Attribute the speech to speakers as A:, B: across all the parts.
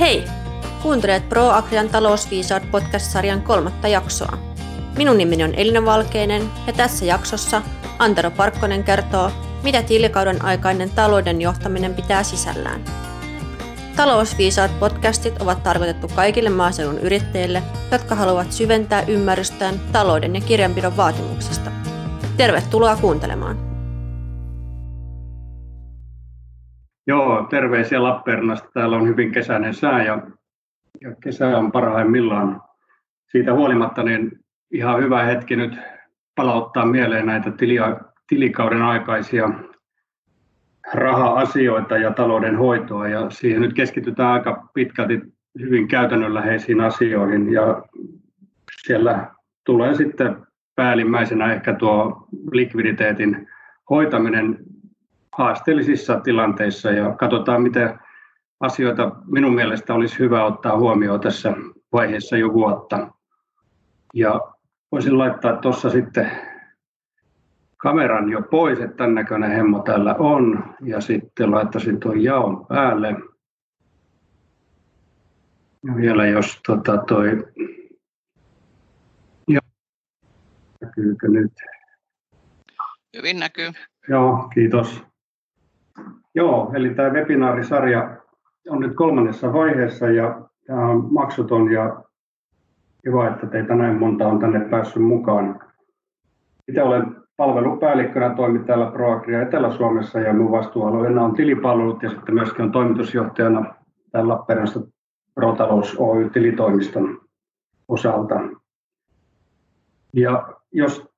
A: Hei! Kuuntelet Pro Agrian talousviisaat podcast-sarjan kolmatta jaksoa. Minun nimeni on Elina Valkeinen ja tässä jaksossa Antero Parkkonen kertoo, mitä tilikauden aikainen talouden johtaminen pitää sisällään. Talousviisaat podcastit ovat tarkoitettu kaikille maaseudun yrittäjille, jotka haluavat syventää ymmärrystään talouden ja kirjanpidon vaatimuksista. Tervetuloa kuuntelemaan!
B: Joo, terveisiä Lappeenrannasta. Täällä on hyvin kesäinen sää ja, ja kesä on parhaimmillaan. Siitä huolimatta niin ihan hyvä hetki nyt palauttaa mieleen näitä tilia, tilikauden aikaisia raha-asioita ja talouden hoitoa. Ja siihen nyt keskitytään aika pitkälti hyvin käytännönläheisiin asioihin ja siellä tulee sitten päällimmäisenä ehkä tuo likviditeetin hoitaminen haasteellisissa tilanteissa ja katsotaan, miten asioita minun mielestä olisi hyvä ottaa huomioon tässä vaiheessa jo vuotta. Ja voisin laittaa tuossa sitten kameran jo pois, että tämän näköinen hemmo täällä on. Ja sitten laittaisin tuon jaon päälle. Ja vielä jos tota toi... Ja... Näkyykö nyt?
C: Hyvin näkyy.
B: Joo, kiitos. Joo, eli tämä webinaarisarja on nyt kolmannessa vaiheessa ja tämä on maksuton ja kiva, että teitä näin monta on tänne päässyt mukaan. Itse olen palvelupäällikkönä toimin täällä ProAgria Etelä-Suomessa ja minun vastuualueena on tilipalvelut ja sitten myöskin on toimitusjohtajana täällä Lappeenrannassa Protalous Oy tilitoimiston osalta. Ja jos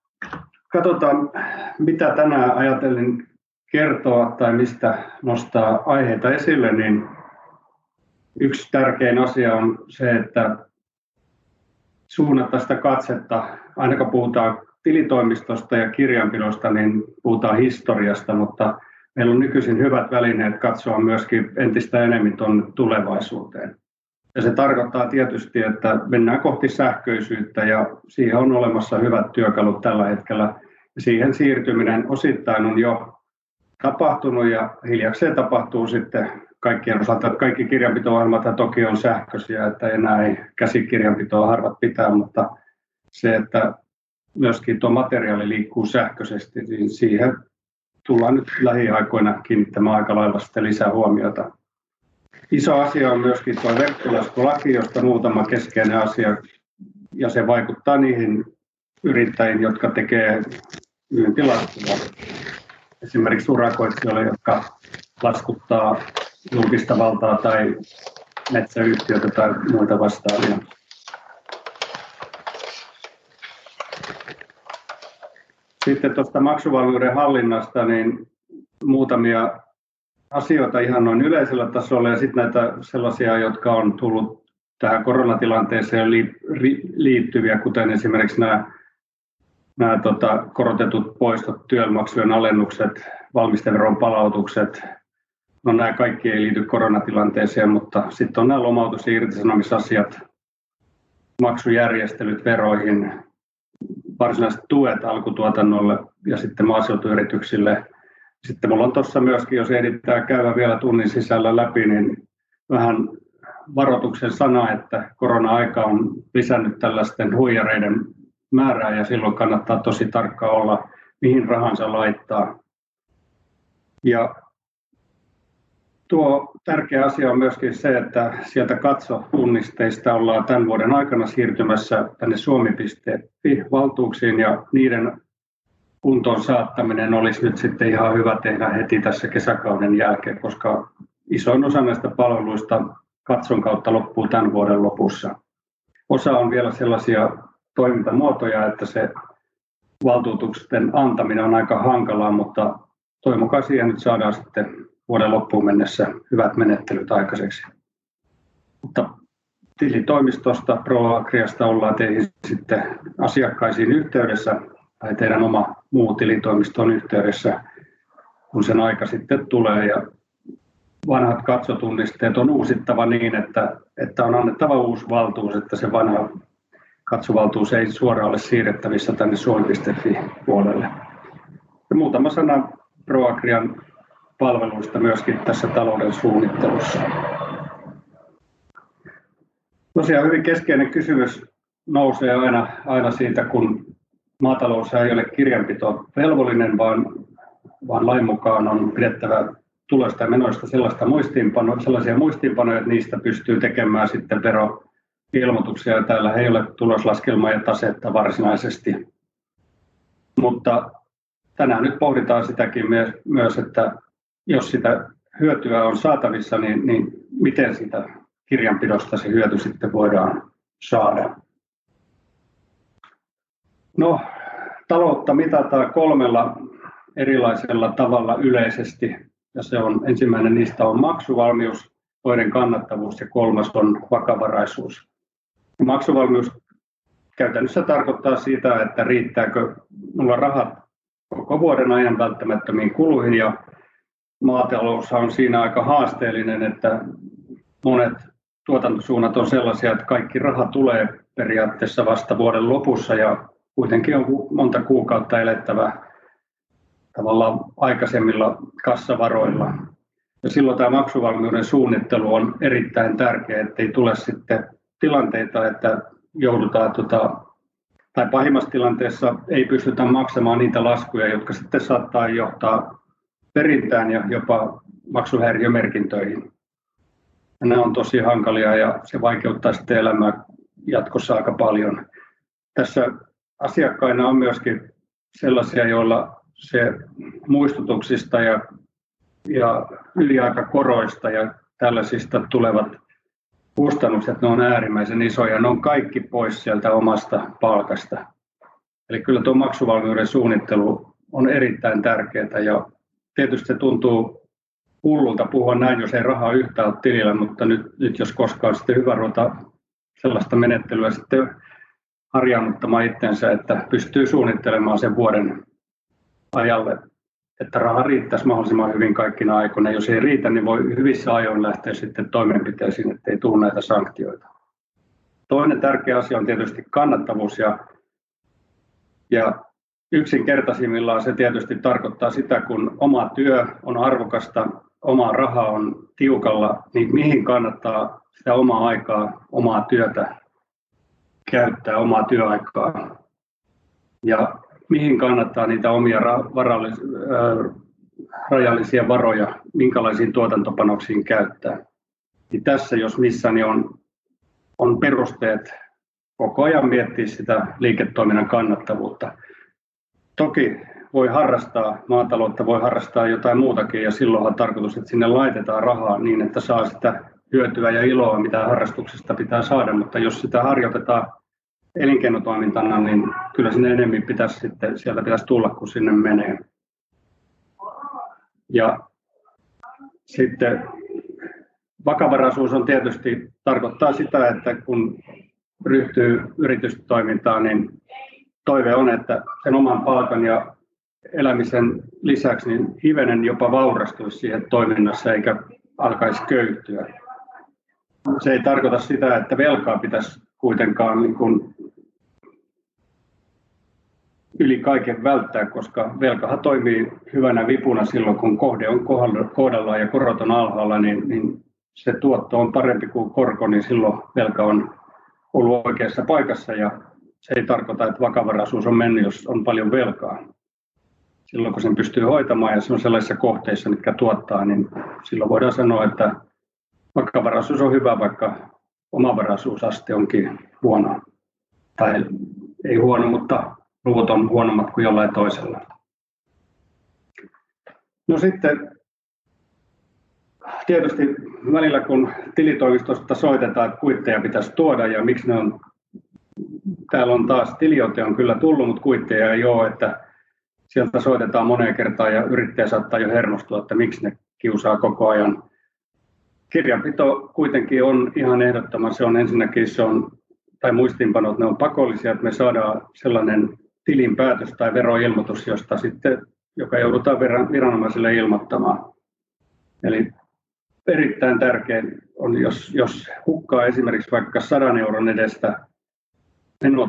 B: katsotaan, mitä tänään ajattelin kertoa tai mistä nostaa aiheita esille, niin yksi tärkein asia on se, että suunnata sitä katsetta, aina kun puhutaan tilitoimistosta ja kirjanpidosta, niin puhutaan historiasta, mutta meillä on nykyisin hyvät välineet katsoa myöskin entistä enemmän tuonne tulevaisuuteen. Ja se tarkoittaa tietysti, että mennään kohti sähköisyyttä ja siihen on olemassa hyvät työkalut tällä hetkellä. Ja siihen siirtyminen osittain on jo tapahtunut ja hiljakseen tapahtuu sitten kaikkien osalta. Kaikki kirjanpito-ohjelmat toki on sähköisiä, että enää ei käsikirjanpitoa harvat pitää, mutta se, että myöskin tuo materiaali liikkuu sähköisesti, niin siihen tullaan nyt lähiaikoina kiinnittämään aika lailla sitten lisää huomiota. Iso asia on myöskin tuo verkkolaskulaki, josta muutama keskeinen asia, ja se vaikuttaa niihin yrittäjiin, jotka tekee myyntilaskua esimerkiksi urakoitsijoille, jotka laskuttaa julkista valtaa tai metsäyhtiötä tai muita vastaavia. Sitten tuosta maksuvalmiuden hallinnasta, niin muutamia asioita ihan noin yleisellä tasolla ja sitten näitä sellaisia, jotka on tullut tähän koronatilanteeseen liittyviä, kuten esimerkiksi nämä nämä tota, korotetut poistot, työmaksujen alennukset, valmisteveron palautukset, no nämä kaikki ei liity koronatilanteeseen, mutta sitten on nämä lomautus- ja irtisanomisasiat, maksujärjestelyt veroihin, varsinaiset tuet alkutuotannolle ja sitten maaseutuyrityksille. Sitten minulla on tuossa myöskin, jos ehditään käydä vielä tunnin sisällä läpi, niin vähän varoituksen sana, että korona-aika on lisännyt tällaisten huijareiden määrää ja silloin kannattaa tosi tarkka olla, mihin rahansa laittaa. Ja tuo tärkeä asia on myöskin se, että sieltä katsotunnisteista ollaan tämän vuoden aikana siirtymässä tänne suomi.fi-valtuuksiin ja niiden kuntoon saattaminen olisi nyt sitten ihan hyvä tehdä heti tässä kesäkauden jälkeen, koska isoin osa näistä palveluista katson kautta loppuu tämän vuoden lopussa. Osa on vielä sellaisia toimintamuotoja, että se valtuutusten antaminen on aika hankalaa, mutta toivon mukaan siihen nyt saadaan sitten vuoden loppuun mennessä hyvät menettelyt aikaiseksi. Mutta tilitoimistosta ProAgriasta ollaan teihin sitten asiakkaisiin yhteydessä tai teidän oma muu tilitoimisto on yhteydessä, kun sen aika sitten tulee ja vanhat katsotunnisteet on uusittava niin, että, että on annettava uusi valtuus, että se vanha katsovaltuus ei suoraan ole siirrettävissä tänne suomi.fi-puolelle. Ja muutama sana ProAgrian palveluista myöskin tässä talouden suunnittelussa. Tosiaan hyvin keskeinen kysymys nousee aina, aina siitä, kun maatalous ei ole kirjanpito velvollinen, vaan, vaan lain mukaan on pidettävä tuloista ja menoista sellaista muistiinpano, sellaisia muistiinpanoja, että niistä pystyy tekemään sitten veroilmoituksia. Täällä ei ole tuloslaskelmaa ja tasetta varsinaisesti. Mutta tänään nyt pohditaan sitäkin myös, että jos sitä hyötyä on saatavissa, niin, niin miten sitä kirjanpidosta se hyöty sitten voidaan saada. No, taloutta mitataan kolmella erilaisella tavalla yleisesti. Ja se on, ensimmäinen niistä on maksuvalmius, toinen kannattavuus ja kolmas on vakavaraisuus. Maksuvalmius käytännössä tarkoittaa sitä, että riittääkö minulla rahat koko vuoden ajan välttämättömiin kuluihin ja maatalous on siinä aika haasteellinen, että monet tuotantosuunnat on sellaisia, että kaikki raha tulee periaatteessa vasta vuoden lopussa ja kuitenkin on monta kuukautta elettävä tavallaan aikaisemmilla kassavaroilla. Ja silloin tämä maksuvalmiuden suunnittelu on erittäin tärkeää, ettei tule sitten tilanteita, että joudutaan, tota, tai pahimmassa tilanteessa ei pystytä maksamaan niitä laskuja, jotka sitten saattaa johtaa perintään ja jopa maksuhäiriömerkintöihin. Ja nämä on tosi hankalia ja se vaikeuttaa sitten elämää jatkossa aika paljon. Tässä asiakkaina on myöskin sellaisia, joilla se muistutuksista ja, ja yliaikakoroista ja tällaisista tulevat kustannukset, ne on äärimmäisen isoja. Ne on kaikki pois sieltä omasta palkasta. Eli kyllä tuo maksuvalmiuden suunnittelu on erittäin tärkeää ja tietysti se tuntuu hullulta puhua näin, jos ei rahaa yhtään ole tilillä, mutta nyt, nyt jos koskaan sitten hyvä ruveta sellaista menettelyä sitten harjaannuttamaan itsensä, että pystyy suunnittelemaan sen vuoden ajalle, että raha riittäisi mahdollisimman hyvin kaikkina aikoina. Jos ei riitä, niin voi hyvissä ajoin lähteä sitten toimenpiteisiin, ettei tule näitä sanktioita. Toinen tärkeä asia on tietysti kannattavuus ja, ja yksinkertaisimmillaan se tietysti tarkoittaa sitä, kun oma työ on arvokasta, oma raha on tiukalla, niin mihin kannattaa sitä omaa aikaa, omaa työtä käyttää, omaa työaikaa. Ja mihin kannattaa niitä omia varallis, äh, rajallisia varoja, minkälaisiin tuotantopanoksiin käyttää. Niin tässä, jos missä, niin on, on perusteet koko ajan miettiä sitä liiketoiminnan kannattavuutta. Toki voi harrastaa maataloutta, voi harrastaa jotain muutakin ja silloin on tarkoitus, että sinne laitetaan rahaa niin, että saa sitä hyötyä ja iloa, mitä harrastuksesta pitää saada, mutta jos sitä harjoitetaan elinkeinotoimintana, niin kyllä sinne enemmän pitäisi sitten, sieltä pitäisi tulla, kun sinne menee. Ja sitten vakavaraisuus on tietysti, tarkoittaa sitä, että kun ryhtyy yritystoimintaan, niin toive on, että sen oman palkan ja elämisen lisäksi niin hivenen jopa vaurastuisi siihen toiminnassa eikä alkaisi köyhtyä. Se ei tarkoita sitä, että velkaa pitäisi kuitenkaan niin kuin yli kaiken välttää, koska velkahan toimii hyvänä vipuna silloin, kun kohde on kohdallaan ja korot on alhaalla, niin, niin se tuotto on parempi kuin korko, niin silloin velka on ollut oikeassa paikassa ja se ei tarkoita, että vakavaraisuus on mennyt, jos on paljon velkaa. Silloin kun sen pystyy hoitamaan ja se on sellaisissa kohteissa, mitkä tuottaa, niin silloin voidaan sanoa, että vakavaraisuus on hyvä, vaikka omavaraisuusaste onkin huono. Tai ei huono, mutta luvut on huonommat kuin jollain toisella. No sitten tietysti välillä kun tilitoimistosta soitetaan, että kuitteja pitäisi tuoda ja miksi ne on, täällä on taas tiliote on kyllä tullut, mutta kuitteja ei ole, että sieltä soitetaan moneen kertaan ja yrittäjä saattaa jo hermostua, että miksi ne kiusaa koko ajan. Kirjanpito kuitenkin on ihan ehdottoman, se on ensinnäkin se on, tai muistiinpanot, ne on pakollisia, että me saadaan sellainen tilinpäätös tai veroilmoitus, josta sitten, joka joudutaan viranomaisille ilmoittamaan. Eli erittäin tärkeä on, jos, jos hukkaa esimerkiksi vaikka 100 euron edestä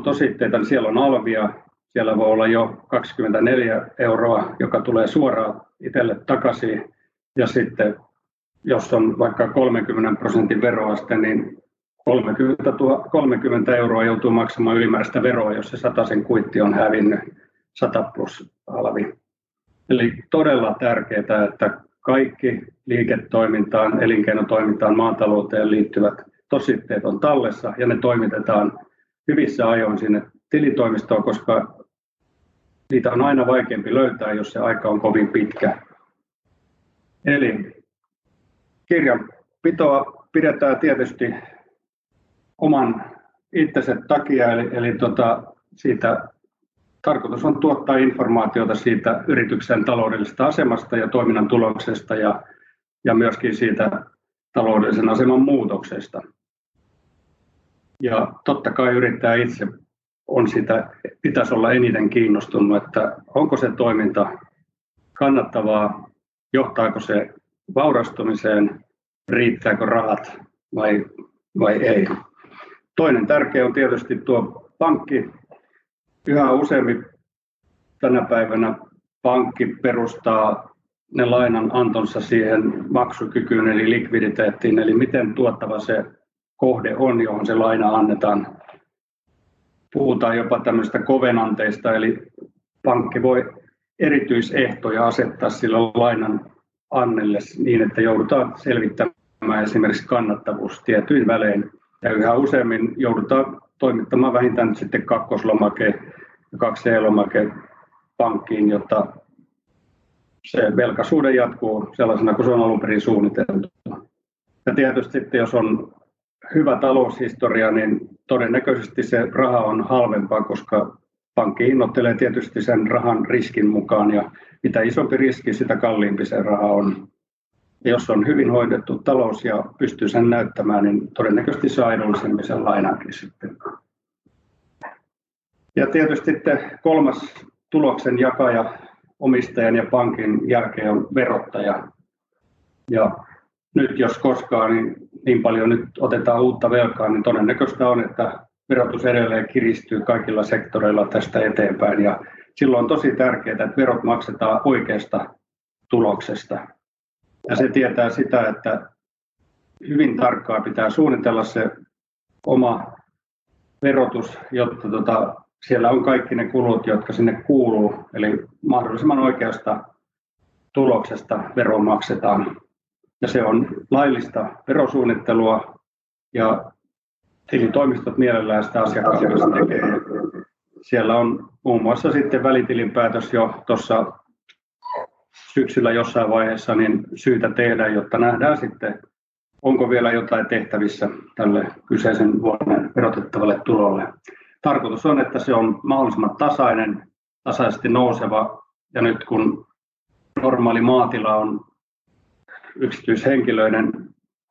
B: tositteita, niin siellä on alvia, siellä voi olla jo 24 euroa, joka tulee suoraan itselle takaisin. Ja sitten jos on vaikka 30 prosentin veroaste, niin 30, 30 euroa joutuu maksamaan ylimääräistä veroa, jos se sen kuitti on hävinnyt 100 plus alvi. Eli todella tärkeää, että kaikki liiketoimintaan, elinkeinotoimintaan, maatalouteen liittyvät tositteet on tallessa ja ne toimitetaan hyvissä ajoin sinne tilitoimistoon, koska niitä on aina vaikeampi löytää, jos se aika on kovin pitkä. Eli kirjanpitoa pidetään tietysti oman itsensä takia, eli, eli tota, siitä tarkoitus on tuottaa informaatiota siitä yrityksen taloudellisesta asemasta ja toiminnan tuloksesta ja, ja myöskin siitä taloudellisen aseman muutoksesta. Ja totta kai yrittää itse on sitä, pitäisi olla eniten kiinnostunut, että onko se toiminta kannattavaa, johtaako se vaurastumiseen, riittääkö rahat vai, vai ei. Toinen tärkeä on tietysti tuo pankki. Yhä useammin tänä päivänä pankki perustaa ne lainan antonsa siihen maksukykyyn eli likviditeettiin, eli miten tuottava se kohde on, johon se laina annetaan. Puhutaan jopa tämmöistä kovenanteista, eli pankki voi erityisehtoja asettaa sillä lainan annelle niin, että joudutaan selvittämään esimerkiksi kannattavuus tietyin välein. Ja yhä useammin joudutaan toimittamaan vähintään sitten kakkoslomake ja kaksi lomake pankkiin, jotta se velkaisuuden jatkuu sellaisena kuin se on alun perin suunniteltu. Ja tietysti sitten, jos on hyvä taloushistoria, niin todennäköisesti se raha on halvempaa, koska pankki hinnoittelee tietysti sen rahan riskin mukaan ja mitä isompi riski, sitä kalliimpi se raha on. Ja jos on hyvin hoidettu talous ja pystyy sen näyttämään, niin todennäköisesti saa edullisemmin sen lainankin sitten. Ja tietysti kolmas tuloksen jakaja omistajan ja pankin jälkeen on verottaja. Ja nyt jos koskaan niin, niin paljon nyt otetaan uutta velkaa, niin todennäköistä on, että verotus edelleen kiristyy kaikilla sektoreilla tästä eteenpäin. Ja silloin on tosi tärkeää, että verot maksetaan oikeasta tuloksesta. Ja se tietää sitä, että hyvin tarkkaan pitää suunnitella se oma verotus, jotta tota, siellä on kaikki ne kulut, jotka sinne kuuluu, eli mahdollisimman oikeasta tuloksesta vero maksetaan. Ja se on laillista verosuunnittelua ja tilitoimistot mielellään sitä asiakkaille tekee. Siellä on muun muassa sitten välitilinpäätös jo tuossa syksyllä jossain vaiheessa niin syytä tehdä, jotta nähdään sitten, onko vielä jotain tehtävissä tälle kyseisen vuoden verotettavalle tulolle. Tarkoitus on, että se on mahdollisimman tasainen, tasaisesti nouseva, ja nyt kun normaali maatila on yksityishenkilöiden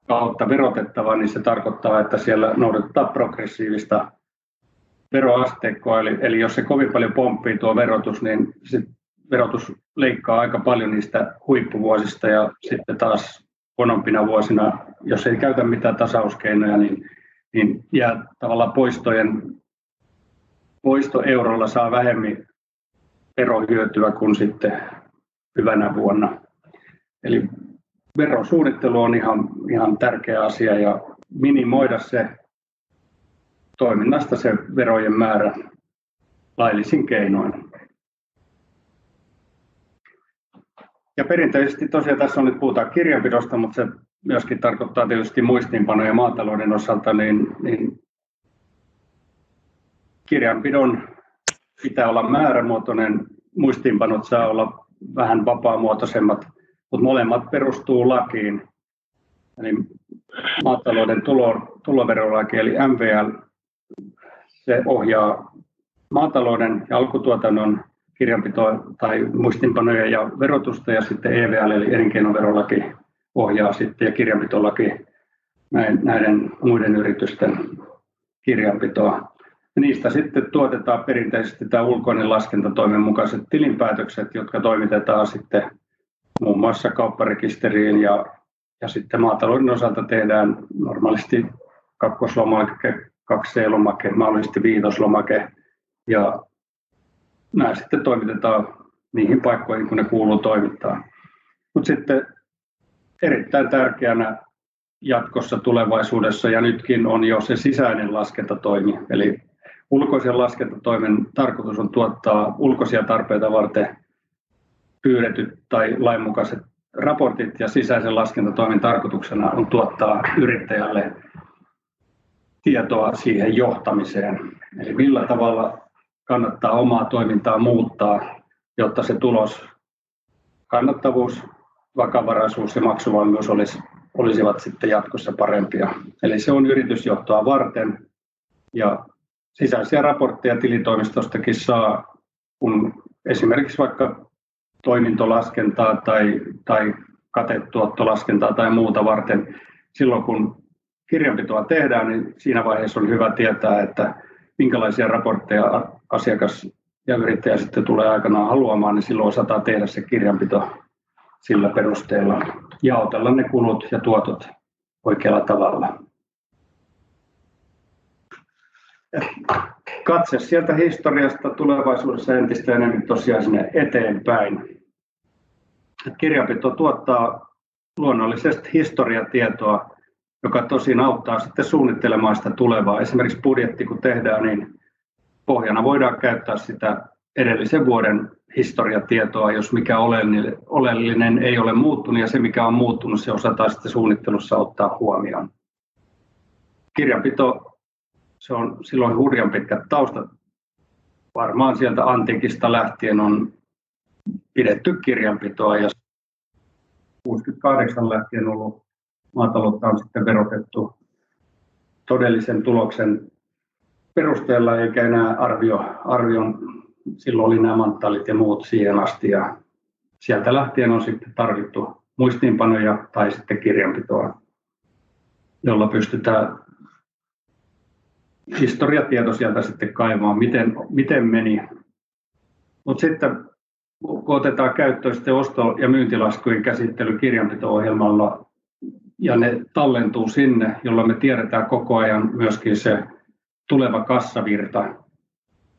B: kautta verotettava, niin se tarkoittaa, että siellä noudatetaan progressiivista veroasteikkoa, eli, eli jos se kovin paljon pomppii tuo verotus, niin se verotus leikkaa aika paljon niistä huippuvuosista ja sitten taas huonompina vuosina, jos ei käytä mitään tasauskeinoja, niin, niin jää tavallaan poistojen, poistoeurolla saa vähemmän verohyötyä kuin sitten hyvänä vuonna. Eli verosuunnittelu on ihan, ihan tärkeä asia ja minimoida se toiminnasta se verojen määrä laillisin keinoin. Ja perinteisesti tosiaan tässä on nyt puhutaan kirjanpidosta, mutta se myöskin tarkoittaa tietysti muistiinpanoja maatalouden osalta, niin, niin kirjanpidon pitää olla määrämuotoinen, muistiinpanot saa olla vähän vapaamuotoisemmat, mutta molemmat perustuu lakiin. Eli maatalouden tulo, tuloverolaki eli MVL, se ohjaa maatalouden ja alkutuotannon kirjanpitoa tai muistinpanoja ja verotusta ja sitten EVL eli elinkeinoverolaki ohjaa sitten ja kirjanpitolaki näiden muiden yritysten kirjanpitoa. Ja niistä sitten tuotetaan perinteisesti tämä ulkoinen laskentatoimen mukaiset tilinpäätökset, jotka toimitetaan sitten muun muassa kaupparekisteriin ja, ja sitten maatalouden osalta tehdään normaalisti kakkoslomake, kaksi lomake mahdollisesti viitoslomake ja nämä sitten toimitetaan niihin paikkoihin, kun ne kuuluu toimittaa. Mutta sitten erittäin tärkeänä jatkossa tulevaisuudessa ja nytkin on jo se sisäinen laskentatoimi. Eli ulkoisen laskentatoimen tarkoitus on tuottaa ulkoisia tarpeita varten pyydetyt tai lainmukaiset raportit ja sisäisen laskentatoimen tarkoituksena on tuottaa yrittäjälle tietoa siihen johtamiseen. Eli millä tavalla kannattaa omaa toimintaa muuttaa, jotta se tulos, kannattavuus, vakavaraisuus ja maksuvalmius olisi, olisivat sitten jatkossa parempia. Eli se on yritysjohtoa varten ja sisäisiä raportteja tilitoimistostakin saa, kun esimerkiksi vaikka toimintolaskentaa tai, tai katetuottolaskentaa tai muuta varten. Silloin kun kirjanpitoa tehdään, niin siinä vaiheessa on hyvä tietää, että minkälaisia raportteja asiakas ja yrittäjä sitten tulee aikanaan haluamaan, niin silloin osataan tehdä se kirjanpito sillä perusteella. Jaotella ne kulut ja tuotot oikealla tavalla. Katse sieltä historiasta tulevaisuudessa entistä enemmän tosiaan sinne eteenpäin. Kirjanpito tuottaa luonnollisesti historiatietoa joka tosin auttaa sitten suunnittelemaan sitä tulevaa. Esimerkiksi budjetti kun tehdään, niin pohjana voidaan käyttää sitä edellisen vuoden historiatietoa, jos mikä oleellinen ei ole muuttunut ja se mikä on muuttunut, se osataan sitten suunnittelussa ottaa huomioon. Kirjanpito, se on silloin hurjan pitkät taustat. Varmaan sieltä antiikista lähtien on pidetty kirjanpitoa ja 68 lähtien ollut maataloutta on sitten verotettu todellisen tuloksen perusteella, eikä enää arvio, arvion, silloin oli nämä manttalit ja muut siihen asti, ja sieltä lähtien on sitten tarvittu muistiinpanoja tai sitten kirjanpitoa, jolla pystytään historiatieto sieltä sitten kaivamaan, miten, miten meni. Mutta sitten kun otetaan käyttöön sitten osto- ja myyntilaskujen käsittely kirjanpito-ohjelmalla, ja ne tallentuu sinne, jolloin me tiedetään koko ajan myöskin se tuleva kassavirta,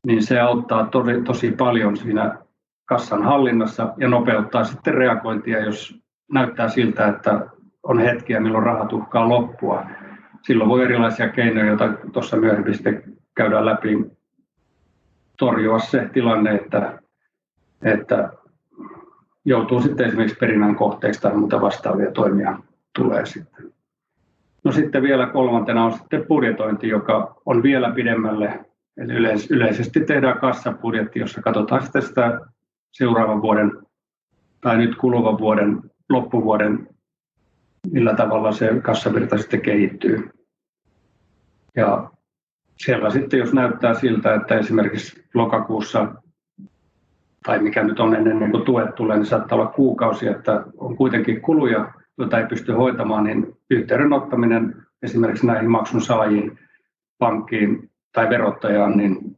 B: niin se auttaa tosi, tosi paljon siinä kassan hallinnassa ja nopeuttaa sitten reagointia, jos näyttää siltä, että on hetkiä, milloin rahat uhkaa loppua. Silloin voi erilaisia keinoja, joita tuossa myöhemmin sitten käydään läpi, torjua se tilanne, että, että joutuu sitten esimerkiksi perinnän kohteeksi tai muuta vastaavia toimia tulee sitten. No sitten vielä kolmantena on sitten budjetointi, joka on vielä pidemmälle. Eli yleis- yleisesti tehdään kassabudjetti, jossa katsotaan sitten sitä seuraavan vuoden tai nyt kuluvan vuoden, loppuvuoden, millä tavalla se kassavirta sitten kehittyy. Ja siellä sitten, jos näyttää siltä, että esimerkiksi lokakuussa tai mikä nyt on ennen kuin tuet tulee, niin saattaa olla kuukausi, että on kuitenkin kuluja jota ei pysty hoitamaan, niin yhteyden ottaminen esimerkiksi näihin maksun saajiin, pankkiin tai verottajaan, niin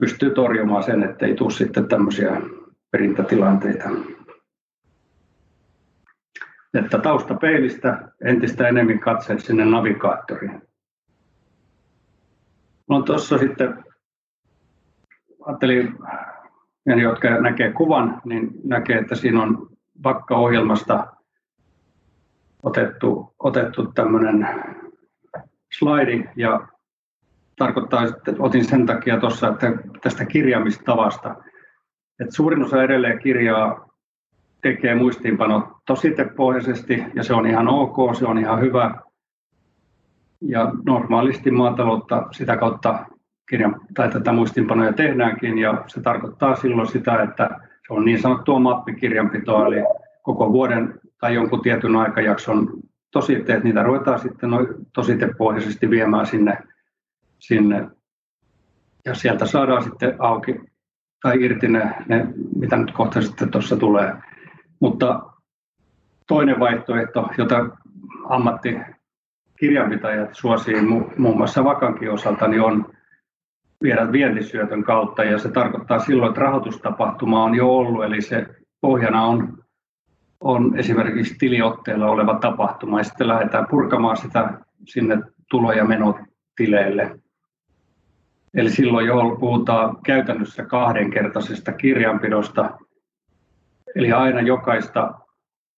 B: pystyy torjumaan sen, että ei tule sitten tämmöisiä perintätilanteita. Että taustapeilistä entistä enemmän katseet sinne navigaattoriin. No tuossa sitten ajattelin, ne jotka näkee kuvan, niin näkee, että siinä on Vakka-ohjelmasta otettu, otettu tämmöinen slaidi ja tarkoittaa, että otin sen takia tuossa että tästä kirjaamistavasta, että suurin osa edelleen kirjaa tekee muistiinpanot tositepohjaisesti ja se on ihan ok, se on ihan hyvä. Ja normaalisti maataloutta sitä kautta kirjan, tai tätä muistiinpanoja tehdäänkin ja se tarkoittaa silloin sitä, että se on niin sanottua mappikirjanpitoa, eli koko vuoden tai jonkun tietyn aikajakson tositteet, niitä ruvetaan sitten tositepohjaisesti viemään sinne, sinne. Ja sieltä saadaan sitten auki tai irti ne, ne mitä nyt kohta sitten tuossa tulee. Mutta toinen vaihtoehto, jota ammattikirjanpitäjät suosii muun muassa vakankin osalta, niin on viedä vientisyötön kautta ja se tarkoittaa silloin, että rahoitustapahtuma on jo ollut, eli se pohjana on on esimerkiksi tiliotteella oleva tapahtuma ja sitten lähdetään purkamaan sitä sinne tulo- ja menotileille. Eli silloin jo puhutaan käytännössä kahdenkertaisesta kirjanpidosta, eli aina jokaista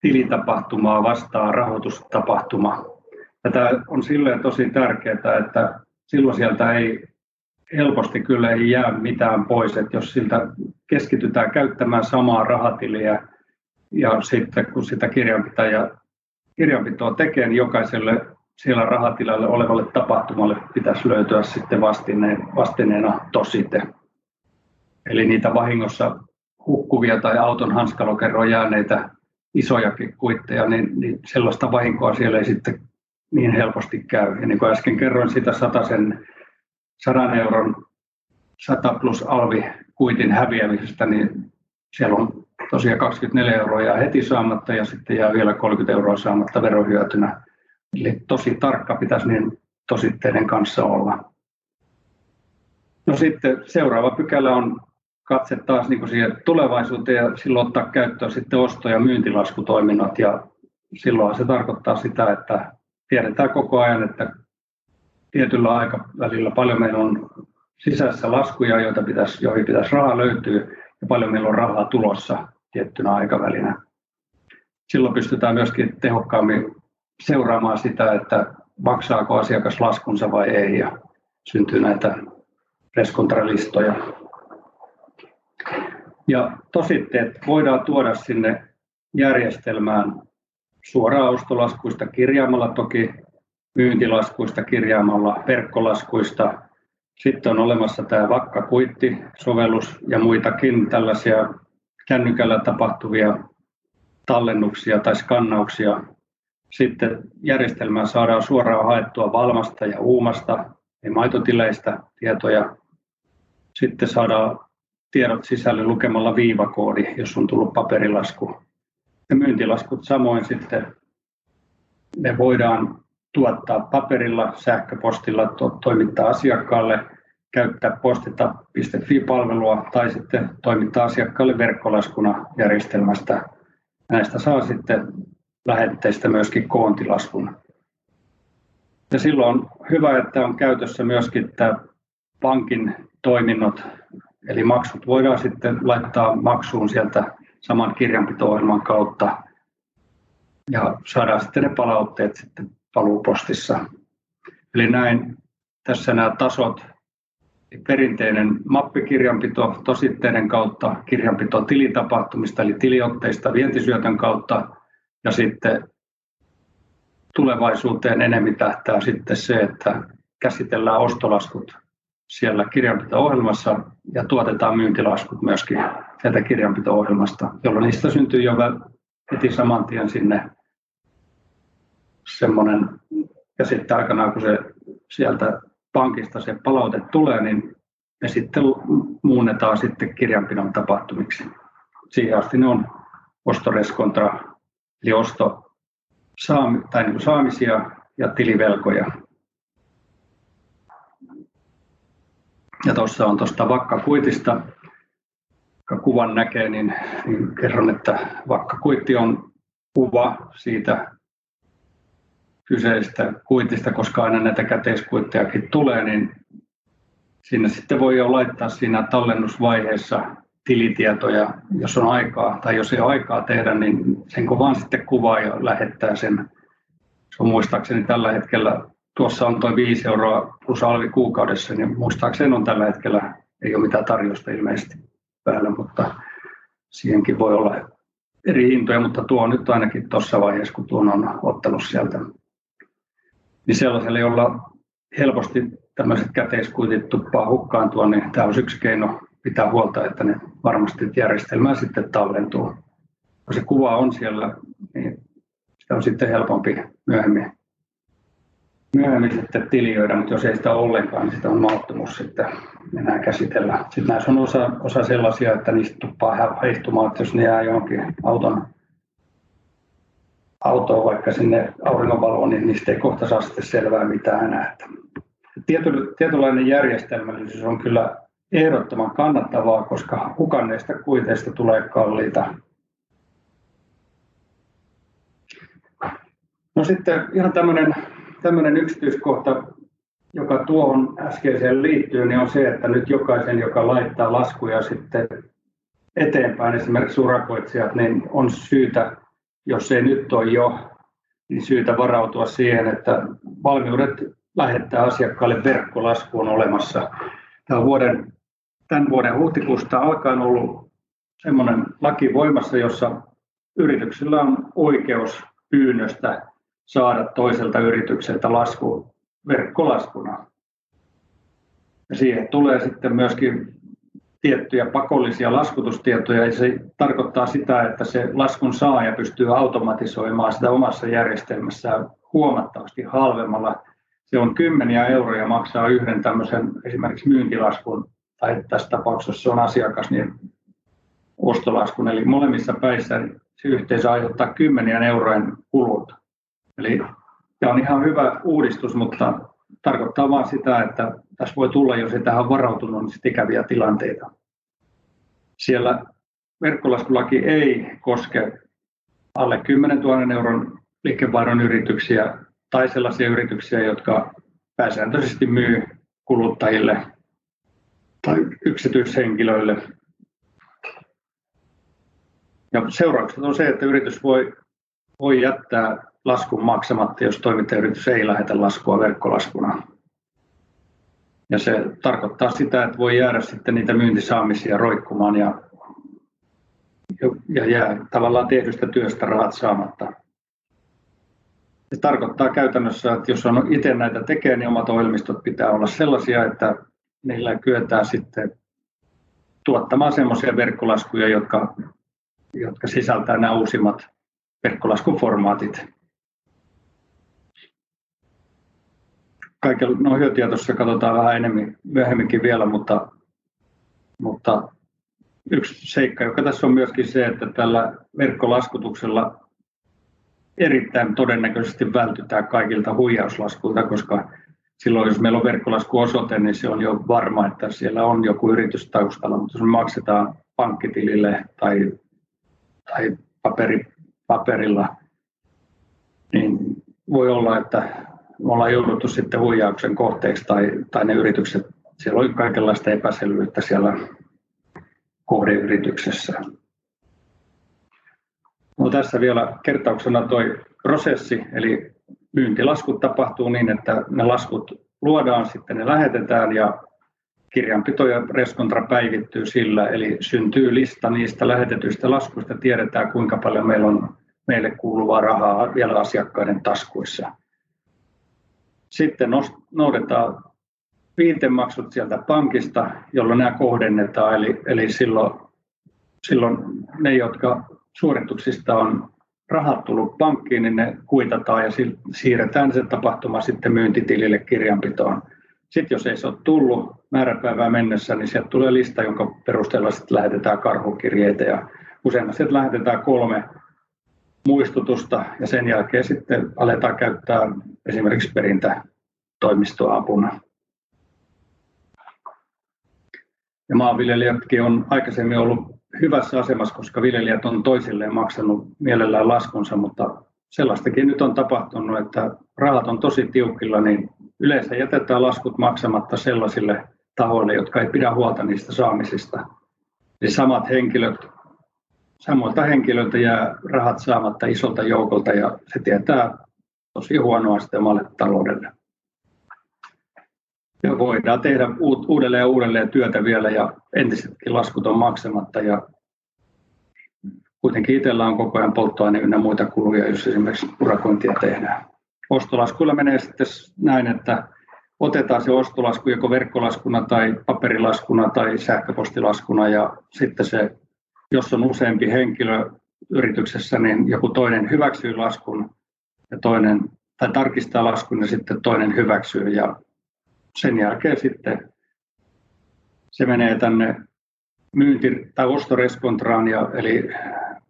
B: tilitapahtumaa vastaa rahoitustapahtuma. Ja tämä on silleen tosi tärkeää, että silloin sieltä ei helposti kyllä ei jää mitään pois, että jos siltä keskitytään käyttämään samaa rahatiliä ja sitten kun sitä kirjanpitäjä, kirjanpitoa tekee, niin jokaiselle siellä rahatilalle olevalle tapahtumalle pitäisi löytyä sitten vastineen, vastineena tosite. Eli niitä vahingossa hukkuvia tai auton hanskalokeroon jääneitä isojakin kuitteja, niin, niin sellaista vahinkoa siellä ei sitten niin helposti käy. Ja niin kuin äsken kerroin sitä sen 100 euron 100 plus alvi kuitin häviämisestä, niin siellä on tosiaan 24 euroa jää heti saamatta ja sitten jää vielä 30 euroa saamatta verohyötynä. Eli tosi tarkka pitäisi niin tositteiden kanssa olla. No sitten seuraava pykälä on katse taas niin kuin siihen tulevaisuuteen ja silloin ottaa käyttöön sitten osto- ja myyntilaskutoiminnot ja silloin se tarkoittaa sitä, että tiedetään koko ajan, että tietyllä aikavälillä paljon meillä on sisässä laskuja, joita pitäisi, joihin pitäisi rahaa löytyä ja paljon meillä on rahaa tulossa tiettynä aikavälinä. Silloin pystytään myöskin tehokkaammin seuraamaan sitä, että maksaako asiakas laskunsa vai ei ja syntyy näitä reskontralistoja. Ja tositteet voidaan tuoda sinne järjestelmään suoraan ostolaskuista kirjaamalla toki, myyntilaskuista kirjaamalla, verkkolaskuista. Sitten on olemassa tämä Vakka-kuitti-sovellus ja muitakin tällaisia kännykällä tapahtuvia tallennuksia tai skannauksia. Sitten järjestelmään saadaan suoraan haettua valmasta ja uumasta ja maitotileistä tietoja. Sitten saadaan tiedot sisälle lukemalla viivakoodi, jos on tullut paperilasku. Ja myyntilaskut samoin sitten, ne voidaan tuottaa paperilla, sähköpostilla, to- toimittaa asiakkaalle, käyttää postita.fi-palvelua tai sitten toimittaa asiakkaalle verkkolaskuna järjestelmästä. Näistä saa sitten lähetteistä myöskin koontilaskun. Ja silloin on hyvä, että on käytössä myöskin tämä pankin toiminnot Eli maksut voidaan sitten laittaa maksuun sieltä saman kirjanpito-ohjelman kautta ja saadaan sitten ne palautteet sitten paluupostissa. Eli näin. Tässä nämä tasot, perinteinen mappikirjanpito tositteiden kautta, kirjanpito tilitapahtumista eli tiliotteista vientisyötön kautta. Ja sitten tulevaisuuteen enemmän tähtää sitten se, että käsitellään ostolaskut siellä kirjanpito-ohjelmassa ja tuotetaan myyntilaskut myöskin sieltä kirjanpito-ohjelmasta, jolloin niistä syntyy jo heti saman tien sinne semmoinen, ja sitten aikanaan kun se sieltä pankista se palaute tulee, niin ne sitten muunnetaan sitten kirjanpidon tapahtumiksi. Siihen asti ne on ostoreskontra, eli osto saami, tai niin saamisia ja tilivelkoja. Ja tuossa on tuosta vakkakuitista, joka kuvan näkee, niin, niin kerron, että vakkakuitti on kuva siitä kyseisestä kuitista, koska aina näitä käteiskuittejakin tulee, niin sinne sitten voi jo laittaa siinä tallennusvaiheessa tilitietoja, jos on aikaa, tai jos ei ole aikaa tehdä, niin sen kun vaan sitten kuvaa ja lähettää sen. Se on muistaakseni tällä hetkellä tuossa on tuo 5 euroa plus alvi kuukaudessa, niin muistaakseni on tällä hetkellä, ei ole mitään tarjosta ilmeisesti päällä, mutta siihenkin voi olla eri hintoja, mutta tuo on nyt ainakin tuossa vaiheessa, kun tuon on ottanut sieltä. Niin sellaiselle, jolla helposti tämmöiset käteiskuitit tuppaa hukkaantua, niin tämä on yksi keino pitää huolta, että ne varmasti järjestelmään sitten tallentuu. Kun se kuva on siellä, niin sitä on sitten helpompi myöhemmin myöhemmin sitten tilioida, mutta jos ei sitä ollenkaan, niin sitä on mahdottomuus sitten enää käsitellä. Sitten näissä on osa, osa sellaisia, että niistä tuppaa heihtumaan, että jos ne jää johonkin auton autoon vaikka sinne auringonvaloon, niin niistä ei kohta saa sitten selvää mitään enää. Tiety, tietynlainen järjestelmällisyys on kyllä ehdottoman kannattavaa, koska hukanneista kuiteista tulee kalliita. No sitten ihan tämmöinen tämmöinen yksityiskohta, joka tuohon äskeiseen liittyy, niin on se, että nyt jokaisen, joka laittaa laskuja sitten eteenpäin, esimerkiksi urakoitsijat, niin on syytä, jos ei nyt ole jo, niin syytä varautua siihen, että valmiudet lähettää asiakkaalle verkkolasku on olemassa. Tämä vuoden, tämän vuoden huhtikuusta alkaen ollut sellainen laki voimassa, jossa yrityksillä on oikeus pyynnöstä saada toiselta yritykseltä lasku verkkolaskuna. Ja siihen tulee sitten myöskin tiettyjä pakollisia laskutustietoja, ja se tarkoittaa sitä, että se laskun saaja pystyy automatisoimaan sitä omassa järjestelmässään huomattavasti halvemmalla. Se on kymmeniä euroja maksaa yhden tämmöisen esimerkiksi myyntilaskun, tai tässä tapauksessa se on asiakas, niin ostolaskun, eli molemmissa päissä se yhteensä aiheuttaa kymmenien eurojen kulut. Eli tämä on ihan hyvä uudistus, mutta tarkoittaa vain sitä, että tässä voi tulla, jos ei tähän varautunut, niin ikäviä tilanteita. Siellä verkkolaskulaki ei koske alle 10 000 euron liikevaihdon yrityksiä tai sellaisia yrityksiä, jotka pääsääntöisesti myy kuluttajille tai yksityishenkilöille. Ja seuraukset on se, että yritys voi, voi jättää laskun maksamatta, jos toimintayritys ei lähetä laskua verkkolaskuna. Ja se tarkoittaa sitä, että voi jäädä sitten niitä myyntisaamisia roikkumaan ja, ja jää tavallaan tehdystä työstä rahat saamatta. Se tarkoittaa käytännössä, että jos on itse näitä tekee, niin omat ohjelmistot pitää olla sellaisia, että niillä kyetään sitten tuottamaan sellaisia verkkolaskuja, jotka, jotka sisältää nämä uusimmat verkkolaskuformaatit. Kaikilla, no hyötyjä katsotaan vähän enemmän myöhemminkin vielä, mutta, mutta yksi seikka, joka tässä on myöskin se, että tällä verkkolaskutuksella erittäin todennäköisesti vältytään kaikilta huijauslaskuilta, koska silloin jos meillä on verkkolaskuosoite, niin se on jo varma, että siellä on joku yritys taustalla, mutta jos me maksetaan pankkitilille tai, tai paperi, paperilla, niin voi olla, että me ollaan jouduttu sitten huijauksen kohteeksi tai, tai ne yritykset, siellä oli kaikenlaista epäselvyyttä siellä kohdeyrityksessä. No, tässä vielä kertauksena tuo prosessi, eli myyntilaskut tapahtuu niin, että ne laskut luodaan, sitten ne lähetetään ja kirjanpito ja reskontra päivittyy sillä, eli syntyy lista niistä lähetetyistä laskuista, tiedetään kuinka paljon meillä on meille kuuluvaa rahaa vielä asiakkaiden taskuissa. Sitten noudetaan viitemaksut sieltä pankista, jolloin nämä kohdennetaan. Eli, eli silloin, silloin ne, jotka suorituksista on rahat tullut pankkiin, niin ne kuitataan ja siirretään se tapahtuma sitten myyntitilille kirjanpitoon. Sitten jos ei se ole tullut määräpäivää mennessä, niin sieltä tulee lista, jonka perusteella sitten lähetetään karhukirjeitä ja usein sieltä lähetetään kolme muistutusta ja sen jälkeen sitten aletaan käyttää esimerkiksi perintätoimistoapuna. Ja maanviljelijätkin on aikaisemmin ollut hyvässä asemassa, koska viljelijät on toisilleen maksanut mielellään laskunsa, mutta sellaistakin nyt on tapahtunut, että rahat on tosi tiukilla, niin yleensä jätetään laskut maksamatta sellaisille tahoille, jotka ei pidä huolta niistä saamisista. Eli samat henkilöt samoilta henkilöiltä jää rahat saamatta isolta joukolta ja se tietää tosi huonoa sitten omalle taloudelle. Ja voidaan tehdä uudelleen ja uudelleen työtä vielä ja entisetkin laskut on maksamatta ja kuitenkin itsellä on koko ajan polttoaine ynnä muita kuluja, jos esimerkiksi urakointia tehdään. Ostolaskuilla menee sitten näin, että otetaan se ostolasku joko verkkolaskuna tai paperilaskuna tai sähköpostilaskuna ja sitten se jos on useampi henkilö yrityksessä, niin joku toinen hyväksyy laskun ja toinen, tai tarkistaa laskun ja sitten toinen hyväksyy ja sen jälkeen sitten se menee tänne myynti- tai ostoreskontraan, ja, eli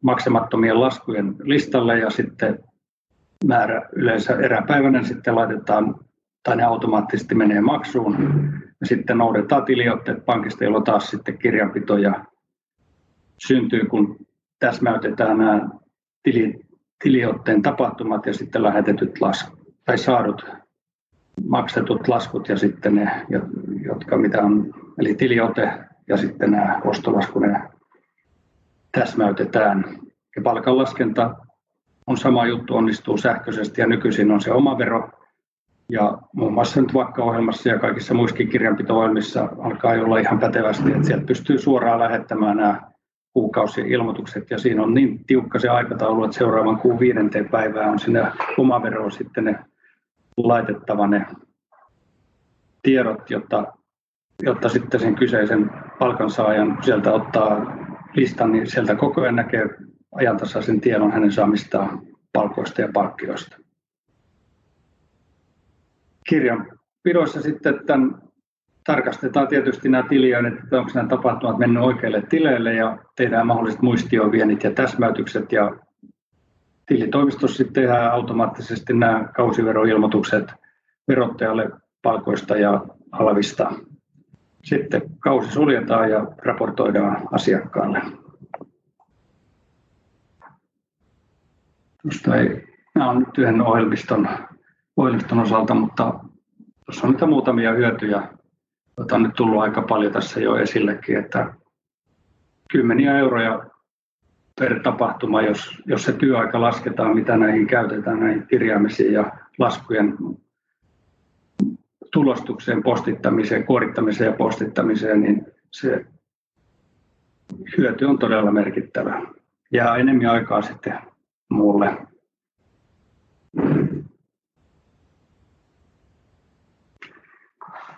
B: maksamattomien laskujen listalle ja sitten määrä yleensä eräpäivänä sitten laitetaan tai ne automaattisesti menee maksuun. Ja sitten noudetaan tiliotteet pankista, jolloin taas sitten kirjanpito ja syntyy, kun täsmäytetään nämä tili, tiliotteen tapahtumat ja sitten lähetetyt laskut tai saadut maksetut laskut ja sitten ne, jotka mitä on, eli tiliote ja sitten nämä ostolasku, ne täsmäytetään. Ja palkanlaskenta on sama juttu, onnistuu sähköisesti ja nykyisin on se oma vero. Ja muun muassa nyt vaikka ohjelmassa ja kaikissa muissakin kirjanpito-ohjelmissa alkaa olla ihan pätevästi, että sieltä pystyy suoraan lähettämään nämä kuukausi-ilmoitukset ja siinä on niin tiukka se aikataulu, että seuraavan kuun viidenteen päivään on sinne omaveroon sitten ne laitettava ne tiedot, jotta, jotta sitten sen kyseisen palkansaajan sieltä ottaa listan, niin sieltä koko ajan näkee ajantasaisen tiedon hänen saamistaan palkoista ja palkkioista. Kirjanpidoissa sitten tämän tarkastetaan tietysti nämä tilijät, että onko nämä tapahtumat mennyt oikeille tileille ja tehdään mahdolliset muistiovienit ja täsmäytykset ja tilitoimistossa sitten tehdään automaattisesti nämä kausiveroilmoitukset verottajalle palkoista ja alvista. Sitten kausi suljetaan ja raportoidaan asiakkaalle. Tuosta ei, nämä on nyt yhden ohjelmiston, ohjelmiston osalta, mutta tuossa on niitä muutamia hyötyjä, joita on nyt tullut aika paljon tässä jo esillekin, että kymmeniä euroja per tapahtuma, jos, jos se työaika lasketaan, mitä näihin käytetään, näihin kirjaamisiin ja laskujen tulostukseen, postittamiseen, kuorittamiseen ja postittamiseen, niin se hyöty on todella merkittävä. Jää enemmän aikaa sitten muulle.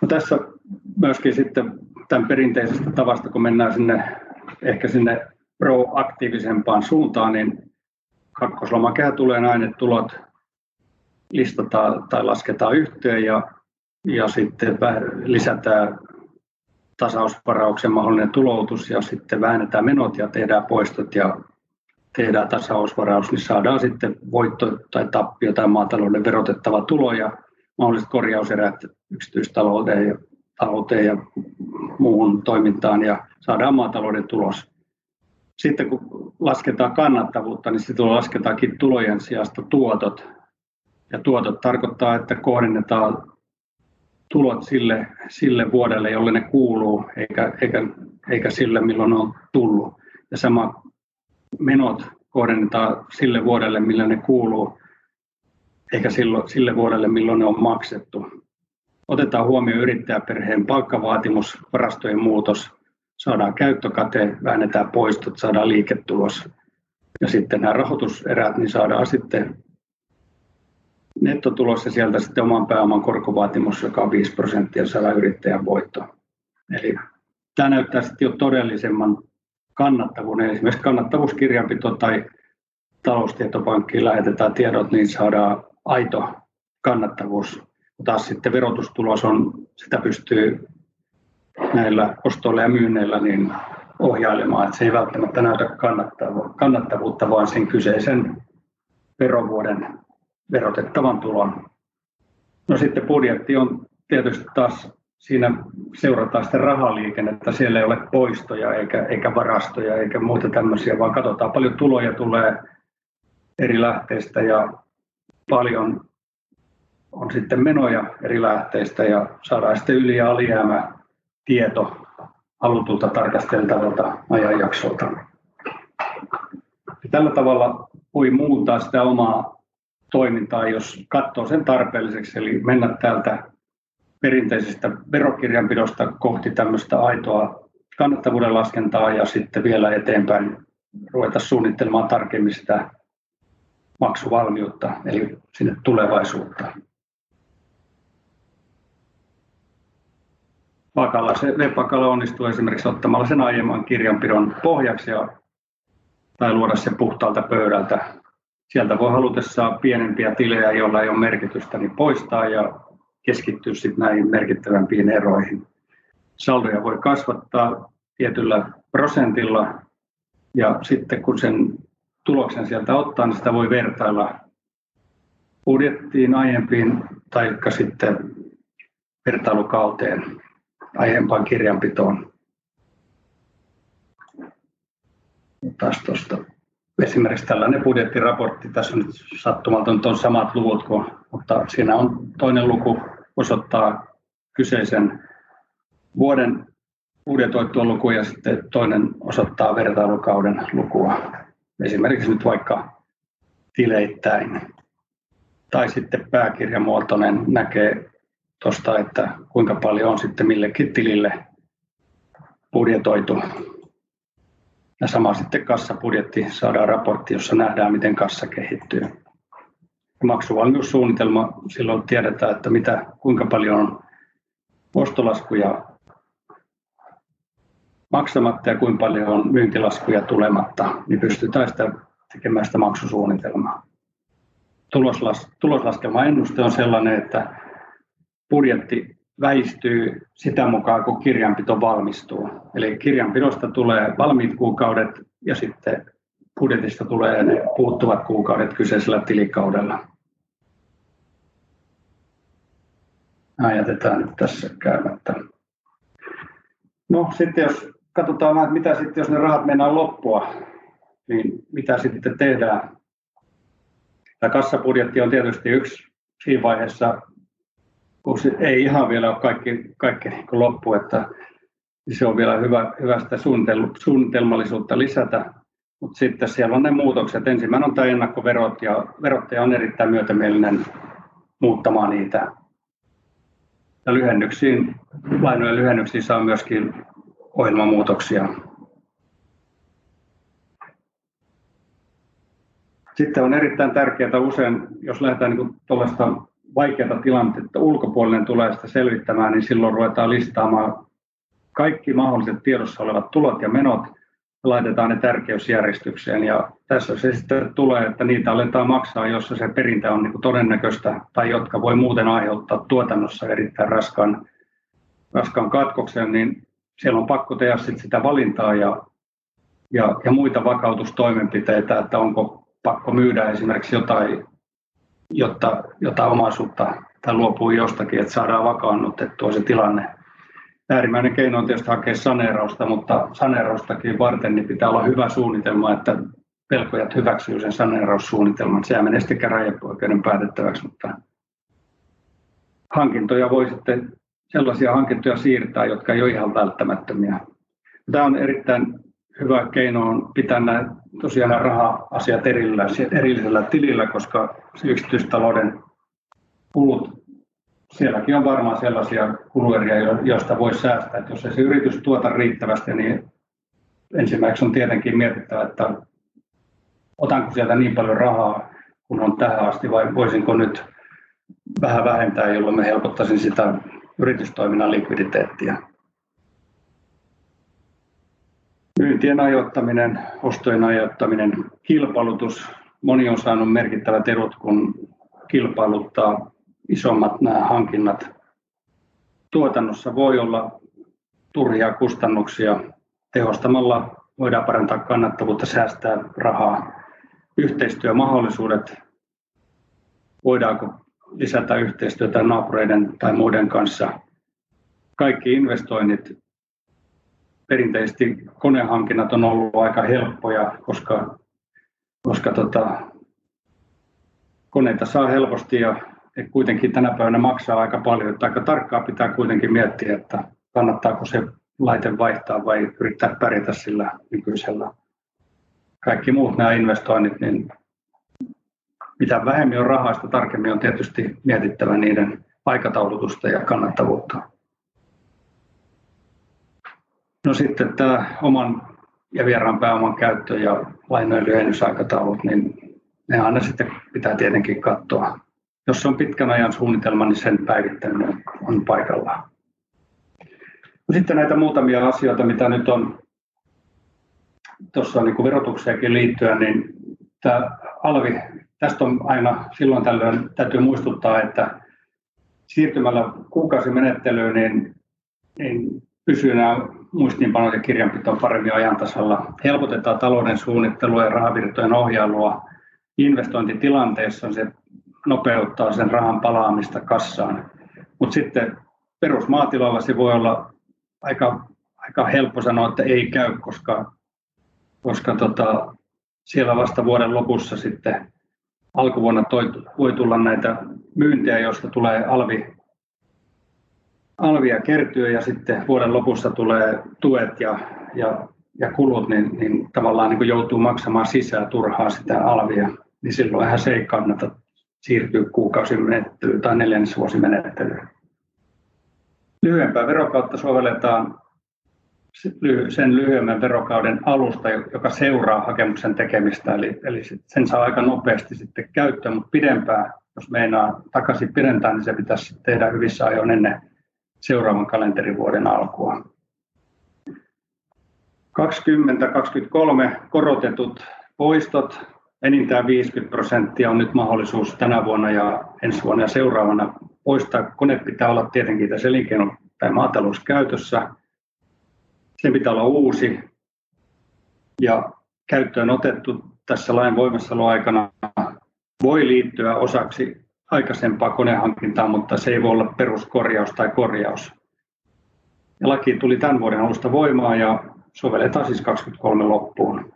B: No tässä myöskin sitten tämän perinteisestä tavasta, kun mennään sinne ehkä sinne proaktiivisempaan suuntaan, niin kakkoslomakehän tulee näin, että tulot listataan tai lasketaan yhteen ja, ja sitten lisätään tasausvarauksen mahdollinen tuloutus ja sitten vähennetään menot ja tehdään poistot ja tehdään tasausvaraus, niin saadaan sitten voitto tai tappio tai maatalouden verotettava tulo ja mahdolliset korjauserät yksityistalouteen ja, talouteen ja muuhun toimintaan ja saadaan maatalouden tulos. Sitten kun lasketaan kannattavuutta, niin sitten lasketaankin tulojen sijasta tuotot. Ja tuotot tarkoittaa, että kohdennetaan tulot sille, sille vuodelle, jolle ne kuuluu, eikä, eikä, eikä sille, milloin ne on tullut. Ja sama menot kohdennetaan sille vuodelle, millä ne kuuluu, eikä sille vuodelle, milloin ne on maksettu. Otetaan huomioon yrittäjäperheen palkkavaatimus, varastojen muutos, saadaan käyttökate, väännetään poistot, saadaan liiketulos. Ja sitten nämä rahoituserät, niin saadaan sitten nettotulos ja sieltä sitten oman pääoman korkovaatimus, joka on 5 prosenttia, saadaan yrittäjän voitto. Eli tämä näyttää sitten jo todellisemman kannattavuuden. Esimerkiksi kannattavuuskirjanpito tai taloustietopankkiin lähetetään tiedot, niin saadaan aito kannattavuus. Taas sitten verotustulos on, sitä pystyy näillä ostoilla ja myynneillä niin ohjailemaan, että se ei välttämättä näytä kannattavuutta, vaan sen kyseisen verovuoden verotettavan tulon. No sitten budjetti on tietysti taas siinä seurataan sitä rahaliikennettä, siellä ei ole poistoja eikä, eikä varastoja eikä muuta tämmöisiä, vaan katsotaan paljon tuloja tulee eri lähteistä ja paljon on sitten menoja eri lähteistä ja saadaan sitten yli- ja alijäämä tieto halutulta tarkasteltavalta ajanjaksolta. Ja tällä tavalla voi muuttaa sitä omaa toimintaa, jos katsoo sen tarpeelliseksi, eli mennä täältä perinteisestä verokirjanpidosta kohti tämmöistä aitoa kannattavuuden laskentaa ja sitten vielä eteenpäin ruveta suunnittelemaan tarkemmin sitä maksuvalmiutta, eli sinne tulevaisuutta. Vakalla se web onnistuu esimerkiksi ottamalla sen aiemman kirjanpidon pohjaksi ja, tai luoda se puhtaalta pöydältä. Sieltä voi halutessaan pienempiä tilejä, joilla ei ole merkitystä, niin poistaa ja keskittyä sitten näihin merkittävämpiin eroihin. Saldoja voi kasvattaa tietyllä prosentilla ja sitten kun sen tuloksen sieltä ottaa, niin sitä voi vertailla budjettiin aiempiin tai sitten vertailukauteen aiempaan kirjanpitoon. Taas tuosta esimerkiksi tällainen budjettiraportti, tässä nyt sattumalta on samat luvut, kuin, mutta siinä on toinen luku osoittaa kyseisen vuoden budjetoitua lukua ja sitten toinen osoittaa vertailukauden lukua. Esimerkiksi nyt vaikka tileittäin. Tai sitten pääkirjamuotoinen näkee tuosta, että kuinka paljon on sitten millekin tilille budjetoitu. Ja sama sitten kassabudjetti, saadaan raportti, jossa nähdään, miten kassa kehittyy. Maksuvalmiussuunnitelma, silloin tiedetään, että mitä, kuinka paljon on ostolaskuja maksamatta ja kuinka paljon on myyntilaskuja tulematta, niin pystytään sitä tekemään sitä maksusuunnitelmaa. Tuloslas, tuloslaskelma ennuste on sellainen, että budjetti väistyy sitä mukaan, kun kirjanpito valmistuu. Eli kirjanpidosta tulee valmiit kuukaudet ja sitten budjetista tulee ne puuttuvat kuukaudet kyseisellä tilikaudella. Jätetään nyt tässä käymättä. No sitten jos katsotaan että mitä sitten, jos ne rahat mennään loppua, niin mitä sitten tehdään. Tämä kassabudjetti on tietysti yksi siinä vaiheessa, kun se ei ihan vielä ole kaikki, kaikki niin loppu, että se on vielä hyvä, hyvä sitä suunnitelmallisuutta lisätä. Mutta sitten siellä on ne muutokset. Ensimmäinen on tämä ennakkoverot ja verottaja on erittäin myötämielinen muuttamaan niitä. Ja lyhennyksiin, lainojen lyhennyksiin saa myöskin ohjelmamuutoksia. Sitten on erittäin tärkeää usein, jos lähdetään niin tuollaista vaikeata tilannetta ulkopuolinen tulee sitä selvittämään, niin silloin ruvetaan listaamaan kaikki mahdolliset tiedossa olevat tulot ja menot ja laitetaan ne tärkeysjärjestykseen. Ja tässä se sitten tulee, että niitä aletaan maksaa, jossa se perintä on niin todennäköistä tai jotka voi muuten aiheuttaa tuotannossa erittäin raskaan, raskaan katkoksen, niin siellä on pakko tehdä sit sitä valintaa ja, ja, ja muita vakautustoimenpiteitä, että onko pakko myydä esimerkiksi jotain jotta, jotta omaisuutta tai luopuu jostakin, että saadaan vakaannutettua se tilanne. Äärimmäinen keino on tietysti hakea saneerausta, mutta saneeraustakin varten niin pitää olla hyvä suunnitelma, että pelkojat hyväksyy sen saneeraussuunnitelman. Se menee sitten käräjäoikeuden päätettäväksi, mutta hankintoja voi sitten sellaisia hankintoja siirtää, jotka ei ole ihan välttämättömiä. Tämä on erittäin hyvä keino on pitää nämä, tosiaan nämä raha-asiat erillä, erillisellä tilillä, koska yksityistalouden kulut, sielläkin on varmaan sellaisia kulueriä, joista voi säästää. Että jos ei se yritys tuota riittävästi, niin ensimmäiseksi on tietenkin mietittävä, että otanko sieltä niin paljon rahaa, kun on tähän asti, vai voisinko nyt vähän vähentää, jolloin me helpottaisin sitä yritystoiminnan likviditeettiä. Myyntien ajoittaminen, ostojen ajoittaminen, kilpailutus. Moni on saanut merkittävät erot, kun kilpailuttaa isommat nämä hankinnat. Tuotannossa voi olla turhia kustannuksia. Tehostamalla voidaan parantaa kannattavuutta, säästää rahaa. Yhteistyömahdollisuudet. Voidaanko lisätä yhteistyötä naapureiden tai muiden kanssa. Kaikki investoinnit perinteisesti konehankinnat on ollut aika helppoja, koska, koska tota, koneita saa helposti ja kuitenkin tänä päivänä maksaa aika paljon. Että aika tarkkaa pitää kuitenkin miettiä, että kannattaako se laite vaihtaa vai yrittää pärjätä sillä nykyisellä. Kaikki muut nämä investoinnit, niin mitä vähemmän on rahaa, sitä tarkemmin on tietysti mietittävä niiden aikataulutusta ja kannattavuutta. No sitten tämä oman ja vieraan pääoman käyttö ja lainojen lyhennysaikataulut, niin ne aina sitten pitää tietenkin katsoa. Jos on pitkän ajan suunnitelma, niin sen päivittäminen on paikallaan. No sitten näitä muutamia asioita, mitä nyt on tuossa niin verotukseenkin liittyen, niin tämä alvi, tästä on aina silloin tällöin täytyy muistuttaa, että siirtymällä kuukausimenettelyyn, niin, niin pysyy nämä muistiinpanot ja kirjanpito paremmin ajantasalla. Helpotetaan talouden suunnittelua ja rahavirtojen ohjailua. Investointitilanteessa se nopeuttaa sen rahan palaamista kassaan. Mutta sitten perusmaatilalla se voi olla aika, aika helppo sanoa, että ei käy, koska, koska tota, siellä vasta vuoden lopussa sitten alkuvuonna toi, voi tulla näitä myyntejä, joista tulee alvi alvia kertyy ja sitten vuoden lopussa tulee tuet ja, ja, ja kulut, niin, niin tavallaan niin joutuu maksamaan sisään turhaa sitä alvia. niin silloinhan se ei kannata siirtyä kuukausimenettelyyn tai neljännesvuosimenettelyyn. Lyhyempää verokautta sovelletaan sen lyhyemmän verokauden alusta, joka seuraa hakemuksen tekemistä, eli, eli sen saa aika nopeasti sitten käyttöön, mutta pidempään, jos meinaa takaisin pidentää, niin se pitäisi tehdä hyvissä ajoin ennen seuraavan kalenterivuoden alkua. 2023 korotetut poistot, enintään 50 prosenttia on nyt mahdollisuus tänä vuonna ja ensi vuonna ja seuraavana poistaa. Kone pitää olla tietenkin tässä elinkeino- tai maatalouskäytössä. Sen pitää olla uusi ja käyttöön otettu tässä lain voimassaoloaikana voi liittyä osaksi aikaisempaa konehankintaa, mutta se ei voi olla peruskorjaus tai korjaus. Ja laki tuli tämän vuoden alusta voimaan ja sovelletaan siis 23 loppuun.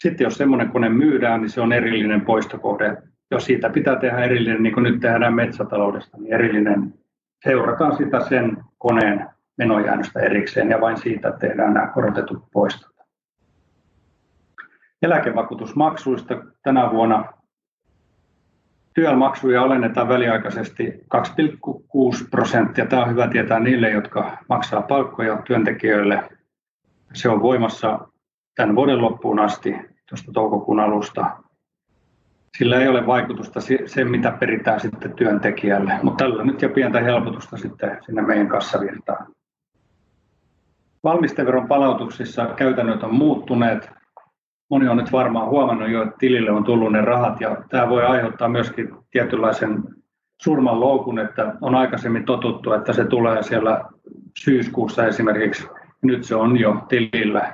B: Sitten jos semmoinen kone myydään, niin se on erillinen poistokohde. Jos siitä pitää tehdä erillinen, niin kuin nyt tehdään metsätaloudesta, niin erillinen seurataan sitä sen koneen menojäännöstä erikseen ja vain siitä tehdään nämä korotetut poistot. Eläkevakuutusmaksuista tänä vuonna työmaksuja alennetaan väliaikaisesti 2,6 prosenttia. Tämä on hyvä tietää niille, jotka maksaa palkkoja työntekijöille. Se on voimassa tämän vuoden loppuun asti, tuosta toukokuun alusta. Sillä ei ole vaikutusta se, mitä peritään sitten työntekijälle, mutta tällä nyt jo pientä helpotusta sitten sinne meidän kassavirtaan. Valmisteveron palautuksissa käytännöt on muuttuneet. Moni on nyt varmaan huomannut jo, että tilille on tullut ne rahat ja tämä voi aiheuttaa myöskin tietynlaisen surman loukun, että on aikaisemmin totuttu, että se tulee siellä syyskuussa esimerkiksi. Nyt se on jo tilillä,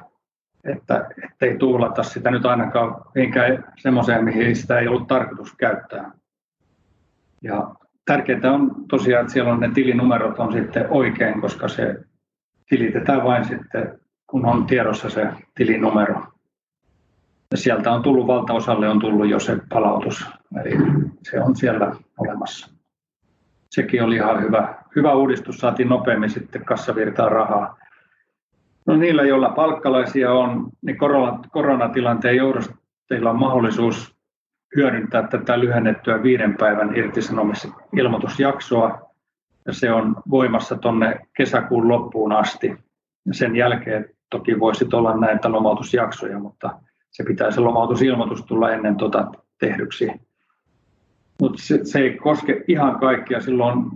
B: että ei tuulata sitä nyt ainakaan mihinkään semmoiseen, mihin sitä ei ollut tarkoitus käyttää. Ja tärkeintä on tosiaan, että siellä on ne tilinumerot on sitten oikein, koska se tilitetään vain sitten, kun on tiedossa se tilinumero. Sieltä on tullut, valtaosalle on tullut jo se palautus, eli se on siellä olemassa. Sekin oli ihan hyvä, hyvä uudistus, saatiin nopeammin sitten kassavirtaan rahaa. No niillä, joilla palkkalaisia on, niin koronatilanteen johdosta teillä on mahdollisuus hyödyntää tätä lyhennettyä viiden päivän irtisanomisilmoitusjaksoa ja se on voimassa tuonne kesäkuun loppuun asti. Ja sen jälkeen toki voisi olla näitä lomautusjaksoja, mutta se pitää se lomautusilmoitus tulla ennen tuota tehdyksi. Mutta se, se ei koske ihan kaikkia. Silloin on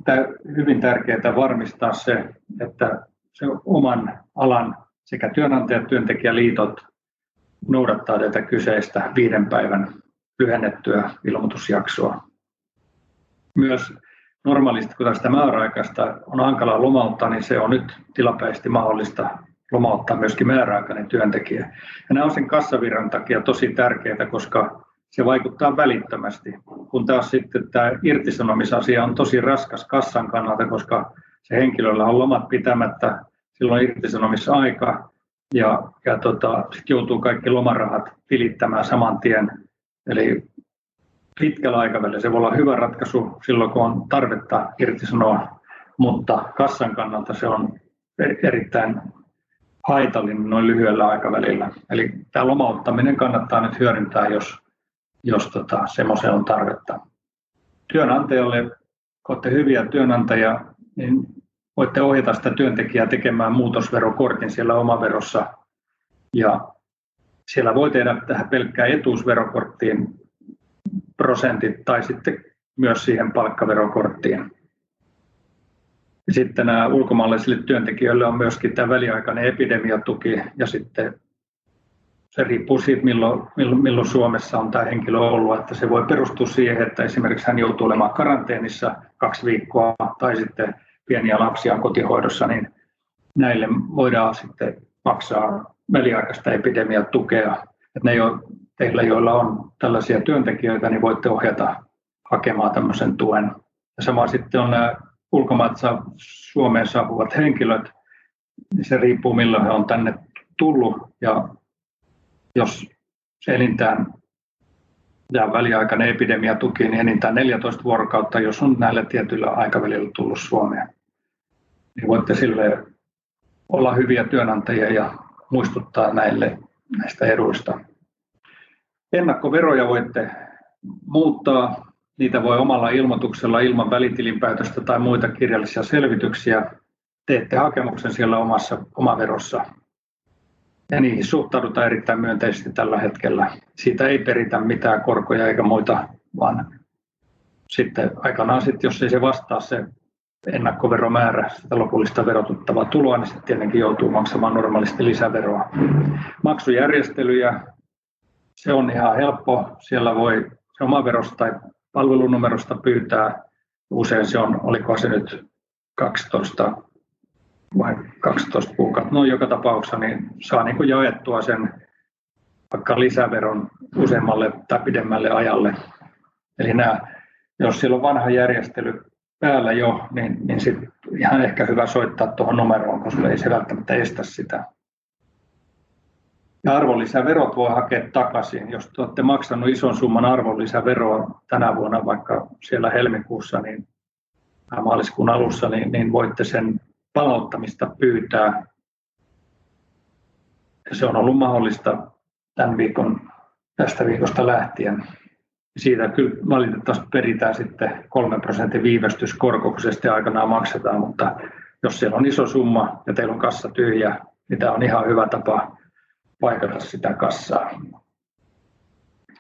B: hyvin tärkeää varmistaa se, että se oman alan sekä työnantaja- että työntekijäliitot noudattaa tätä kyseistä viiden päivän lyhennettyä ilmoitusjaksoa. Myös normaalisti, kun tästä määräaikaista on hankalaa lomauttaa, niin se on nyt tilapäisesti mahdollista lomauttaa myöskin määräaikainen työntekijä. Ja nämä on sen kassavirran takia tosi tärkeää, koska se vaikuttaa välittömästi. Kun taas sitten tämä irtisanomisasia on tosi raskas kassan kannalta, koska se henkilöllä on lomat pitämättä, silloin irtisanomissa aika ja, ja tota, sitten joutuu kaikki lomarahat tilittämään saman tien. Eli pitkällä aikavälillä se voi olla hyvä ratkaisu silloin, kun on tarvetta irtisanoa, mutta kassan kannalta se on erittäin haitallinen noin lyhyellä aikavälillä. Eli tämä lomauttaminen kannattaa nyt hyödyntää, jos, jos tota, semmoiseen on tarvetta. Työnantajalle, kun olette hyviä työnantajia, niin voitte ohjata sitä työntekijää tekemään muutosverokortin siellä omaverossa. Ja siellä voi tehdä tähän pelkkään etuusverokorttiin prosentit tai sitten myös siihen palkkaverokorttiin. Ja sitten nämä ulkomaalaisille työntekijöille on myöskin tämä väliaikainen epidemiatuki ja sitten se riippuu siitä, milloin, milloin, milloin Suomessa on tämä henkilö ollut, että se voi perustua siihen, että esimerkiksi hän joutuu olemaan karanteenissa kaksi viikkoa tai sitten pieniä lapsia on kotihoidossa, niin näille voidaan sitten maksaa väliaikaista epidemiatukea. Että ne, jo, teillä, joilla on tällaisia työntekijöitä, niin voitte ohjata hakemaan tämmöisen tuen. Ja sama sitten on nämä ulkomaat Suomeen saapuvat henkilöt, niin se riippuu milloin he on tänne tullut ja jos enintään ja väliaikainen epidemiatuki, niin enintään 14 vuorokautta, jos on näillä tietyillä aikavälillä tullut Suomeen. Niin voitte sille olla hyviä työnantajia ja muistuttaa näille näistä eduista. Ennakkoveroja voitte muuttaa. Niitä voi omalla ilmoituksella ilman välitilinpäätöstä tai muita kirjallisia selvityksiä. Teette hakemuksen siellä omassa omaverossa ja niihin suhtaudutaan erittäin myönteisesti tällä hetkellä. Siitä ei peritä mitään korkoja eikä muita, vaan sitten aikanaan, sitten, jos ei se vastaa se ennakkoveromäärä sitä lopullista verotuttavaa tuloa, niin sitten tietenkin joutuu maksamaan normaalisti lisäveroa. Maksujärjestelyjä, se on ihan helppo. Siellä voi se omaverosta tai palvelunumerosta pyytää. Usein se on, oliko se nyt 12 vai 12 kuukautta. No joka tapauksessa niin saa niin jaettua sen vaikka lisäveron useammalle tai pidemmälle ajalle. Eli nämä, jos siellä on vanha järjestely päällä jo, niin, niin sit ihan ehkä hyvä soittaa tuohon numeroon, koska ei se välttämättä estä sitä. Ja arvonlisäverot voi hakea takaisin. Jos te olette maksanut ison summan arvonlisäveroa tänä vuonna, vaikka siellä helmikuussa niin, maaliskuun alussa, niin, niin voitte sen palauttamista pyytää. Ja se on ollut mahdollista tämän viikon, tästä viikosta lähtien. Siitä kyllä valitettavasti peritään sitten 3 prosentin viivästyskorko, kun se sitten aikanaan maksetaan, mutta jos siellä on iso summa ja teillä on kassa tyhjä, niin tämä on ihan hyvä tapa paikata sitä kassaa.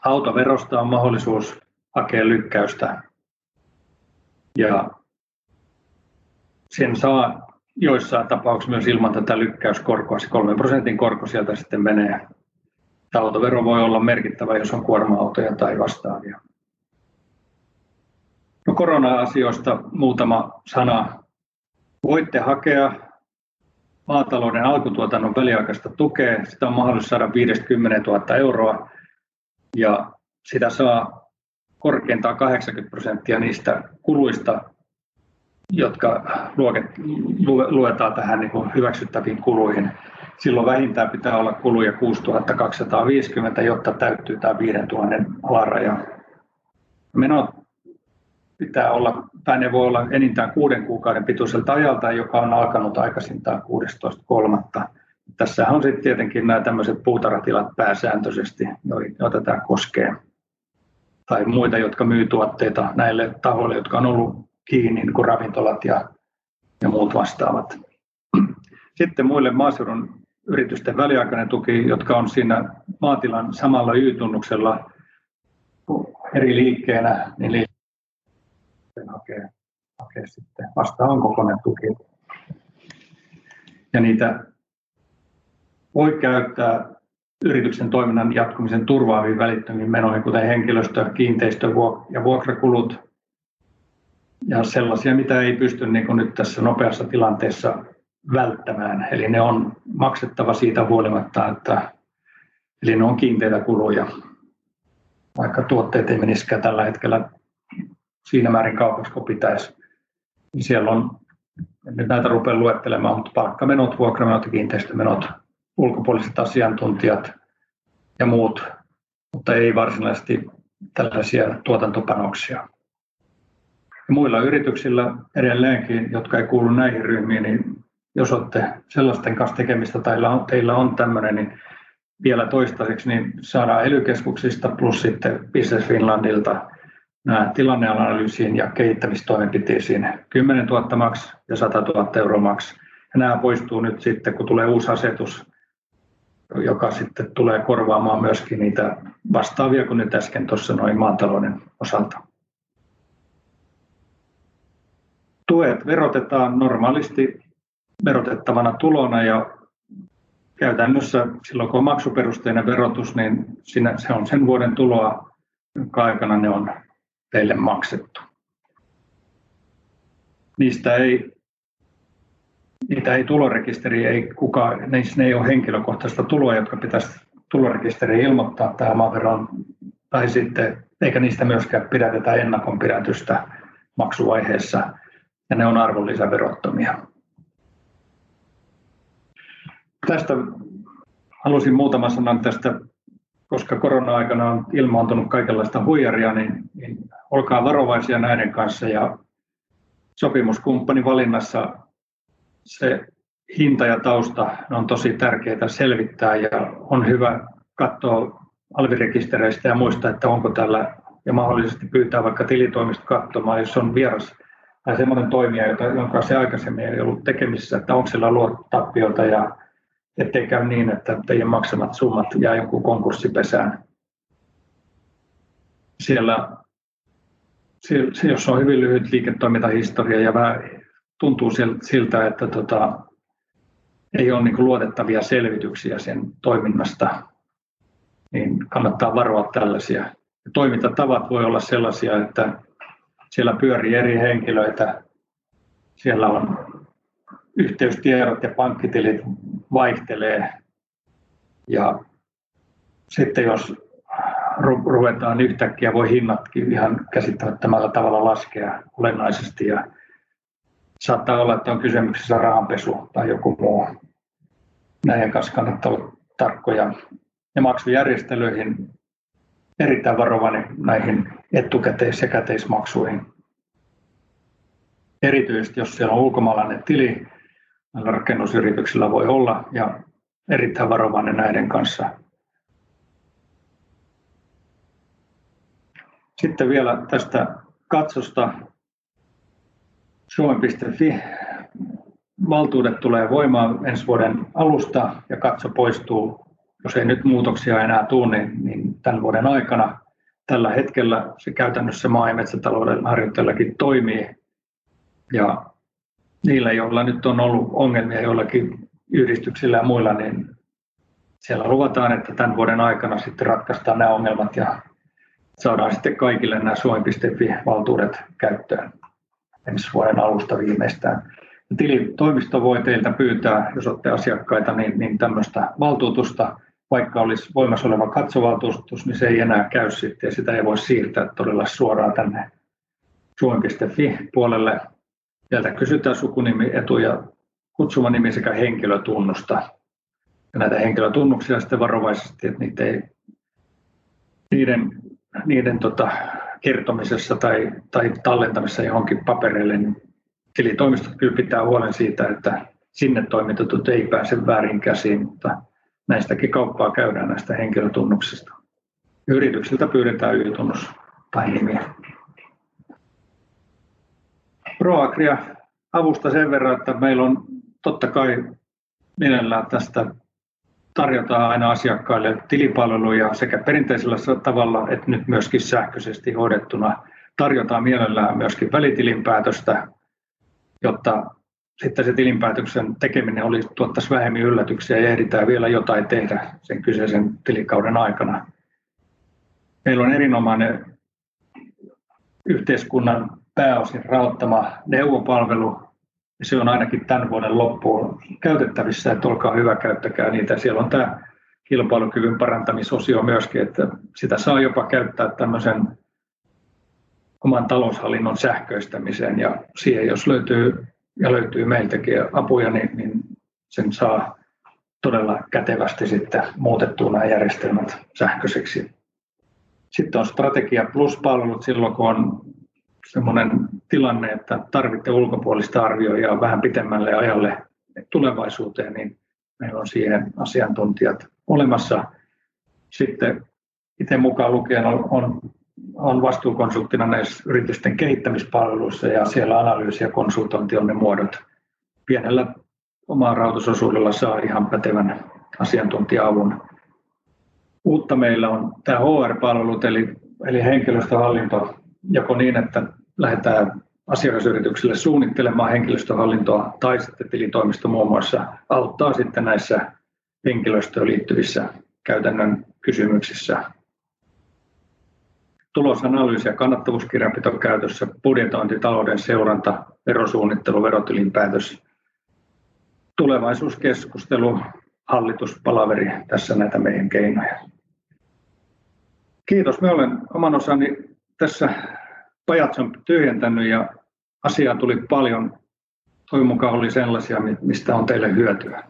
B: Autoverosta on mahdollisuus hakea lykkäystä ja sen saa joissain tapauksissa myös ilman tätä lykkäyskorkoa, se 3 prosentin korko sieltä sitten menee. Autovero voi olla merkittävä, jos on kuorma-autoja tai vastaavia. No korona-asioista muutama sana. Voitte hakea maatalouden alkutuotannon väliaikaista tukea. Sitä on mahdollista saada 50 000 euroa ja sitä saa korkeintaan 80 prosenttia niistä kuluista, jotka luetaan tähän niin kuin hyväksyttäviin kuluihin. Silloin vähintään pitää olla kuluja 6250, jotta täyttyy tämä 5000 alaraja. Menot pitää olla, tai ne voi olla enintään kuuden kuukauden pituiselta ajalta, joka on alkanut aikaisintaan 16.3. Tässä on sitten tietenkin nämä tämmöiset puutarhatilat pääsääntöisesti, joita tämä koskee. Tai muita, jotka myy tuotteita näille tahoille, jotka on ollut kiinni, niin kuin ravintolat ja, ja muut vastaavat. Sitten muille maaseudun yritysten väliaikainen tuki, jotka on siinä maatilan samalla Y-tunnuksella eri liikkeenä, niin hakee, hakee sitten vastaan kokoinen tuki. Ja niitä voi käyttää yrityksen toiminnan jatkumisen turvaaviin välittömiin menoihin, kuten henkilöstö, kiinteistö ja vuokrakulut, ja sellaisia, mitä ei pysty niin kuin nyt tässä nopeassa tilanteessa välttämään. Eli ne on maksettava siitä huolimatta, että eli ne on kiinteitä kuluja, vaikka tuotteet ei menisikään tällä hetkellä siinä määrin kaupaksi kuin pitäisi. Siellä on, en nyt näitä rupea luettelemaan, mutta palkkamenot, vuokramenot ja kiinteistömenot, ulkopuoliset asiantuntijat ja muut, mutta ei varsinaisesti tällaisia tuotantopanoksia. Ja muilla yrityksillä edelleenkin, jotka ei kuulu näihin ryhmiin, niin jos olette sellaisten kanssa tekemistä tai teillä on tämmöinen, niin vielä toistaiseksi niin saadaan ely plus sitten Business Finlandilta tilanneanalyysiin ja kehittämistoimenpiteisiin 10 000 maks ja 100 000 euroa maks. Ja nämä poistuu nyt sitten, kun tulee uusi asetus, joka sitten tulee korvaamaan myöskin niitä vastaavia kuin nyt äsken tuossa noin maatalouden osalta. tuet verotetaan normaalisti verotettavana tulona ja käytännössä silloin kun on maksuperusteinen verotus, niin se on sen vuoden tuloa, jonka aikana ne on teille maksettu. Niistä ei, niitä ei tulorekisteri, ei kukaan, ne ei ole henkilökohtaista tuloa, jotka pitäisi tulorekisteriin ilmoittaa tähän maaveron, tai sitten, eikä niistä myöskään pidätetä ennakonpidätystä maksuvaiheessa ja ne on arvonlisäverottomia. Tästä halusin muutama sanan tästä, koska korona-aikana on ilmaantunut kaikenlaista huijaria, niin, niin olkaa varovaisia näiden kanssa ja sopimuskumppanin valinnassa se hinta ja tausta on tosi tärkeää selvittää ja on hyvä katsoa alvirekistereistä ja muistaa, että onko tällä ja mahdollisesti pyytää vaikka tilitoimista katsomaan, jos on vieras tai semmoinen toimija, jota, jonka se aikaisemmin ei ollut tekemisissä, että onko sillä luottotappiota ja ettei käy niin, että teidän maksamat summat jää joku konkurssipesään. Siellä, siellä, jos on hyvin lyhyt liiketoimintahistoria ja vähän tuntuu siltä, että tota, ei ole niin luotettavia selvityksiä sen toiminnasta, niin kannattaa varoa tällaisia. Ja toimintatavat voi olla sellaisia, että siellä pyörii eri henkilöitä, siellä on yhteystiedot ja pankkitilit vaihtelee. Ja sitten jos ruvetaan yhtäkkiä, voi hinnatkin ihan käsittämättömällä tavalla laskea olennaisesti ja saattaa olla, että on kysymyksessä rahanpesu tai joku muu. Näiden kanssa kannattaa olla tarkkoja. Ja maksujärjestelyihin erittäin varovainen näihin etukäteis- ja käteismaksuihin. Erityisesti jos siellä on ulkomaalainen tili, rakennusyrityksillä voi olla, ja erittäin varovainen näiden kanssa. Sitten vielä tästä katsosta. Suomi.fi valtuudet tulee voimaan ensi vuoden alusta ja katso poistuu, jos ei nyt muutoksia enää tule, niin, niin tämän vuoden aikana. Tällä hetkellä se käytännössä maa- ja metsätalouden harjoittajallakin toimii. Ja niillä, joilla nyt on ollut ongelmia joillakin yhdistyksillä ja muilla, niin siellä luvataan, että tämän vuoden aikana sitten ratkaistaan nämä ongelmat ja saadaan sitten kaikille nämä Suomi.fi-valtuudet käyttöön ensi vuoden alusta viimeistään. Tilitoimisto voi teiltä pyytää, jos olette asiakkaita, niin, niin tämmöistä valtuutusta, vaikka olisi voimassa oleva katsovaltuutus, niin se ei enää käy sitten ja sitä ei voi siirtää todella suoraan tänne suomi.fi-puolelle. Sieltä kysytään sukunimi, etu ja kutsuva nimi sekä henkilötunnusta. Ja näitä henkilötunnuksia sitten varovaisesti, että niitä ei, niiden, niiden tota, kertomisessa tai, tai tallentamisessa johonkin papereille, niin tilitoimistot kyllä pitää huolen siitä, että sinne toimitetut ei pääse väärin käsiin, mutta näistäkin kauppaa käydään näistä henkilötunnuksista. Yrityksiltä pyydetään Y-tunnus tai nimiä. ProAgria avusta sen verran, että meillä on totta kai mielellään tästä tarjotaan aina asiakkaille tilipalveluja sekä perinteisellä tavalla että nyt myöskin sähköisesti hoidettuna. Tarjotaan mielellään myöskin välitilinpäätöstä, jotta sitten se tilinpäätöksen tekeminen olisi, tuottaisi vähemmän yllätyksiä ja ehditään vielä jotain tehdä sen kyseisen tilikauden aikana. Meillä on erinomainen yhteiskunnan pääosin rahoittama neuvopalvelu. Se on ainakin tämän vuoden loppuun käytettävissä, että olkaa hyvä, käyttäkää niitä. Siellä on tämä kilpailukyvyn parantamisosio myöskin, että sitä saa jopa käyttää tämmöisen oman taloushallinnon sähköistämiseen ja siihen jos löytyy ja löytyy meiltäkin apuja, niin, niin sen saa todella kätevästi sitten muutettua nämä järjestelmät sähköiseksi. Sitten on strategia plus-palvelut silloin, kun on sellainen tilanne, että tarvitte ulkopuolista arvioijaa vähän pitemmälle ajalle tulevaisuuteen, niin meillä on siihen asiantuntijat olemassa. Sitten itse mukaan lukien on, on, on vastuukonsulttina näissä yritysten kehittämispalveluissa ja siellä analyysi ja konsultointi on ne muodot. Pienellä omaa rahoitusosuudella saa ihan pätevän asiantuntija-avun. Uutta meillä on tämä HR-palvelut, eli, eli henkilöstöhallinto, joko niin, että lähdetään asiakasyrityksille suunnittelemaan henkilöstöhallintoa tai sitten tilitoimisto muun muassa auttaa sitten näissä henkilöstöön liittyvissä käytännön kysymyksissä. Tulosanalyysi ja kannattavuuskirjanpito käytössä, budjetointi, talouden seuranta, verosuunnittelu, verotilinpäätös, tulevaisuuskeskustelu, hallituspalaveri, tässä näitä meidän keinoja. Kiitos, me olen oman osani tässä on tyhjentänyt ja asiaa tuli paljon. Toivon mukaan oli sellaisia, mistä on teille hyötyä.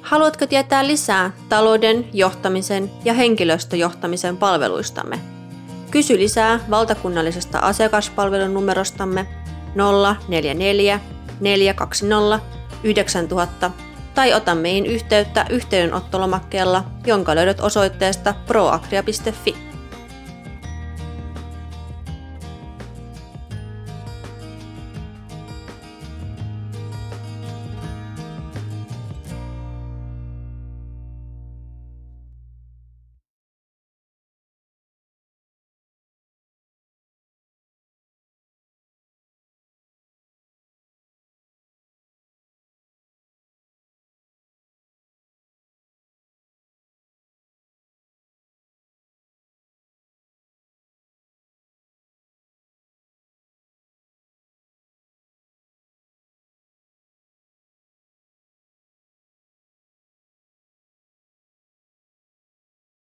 A: Haluatko tietää lisää talouden, johtamisen ja henkilöstöjohtamisen palveluistamme? Kysy lisää valtakunnallisesta asiakaspalvelun numerostamme 044 420 9000 tai ota meihin yhteyttä yhteydenottolomakkeella, jonka löydät osoitteesta proagria.fi.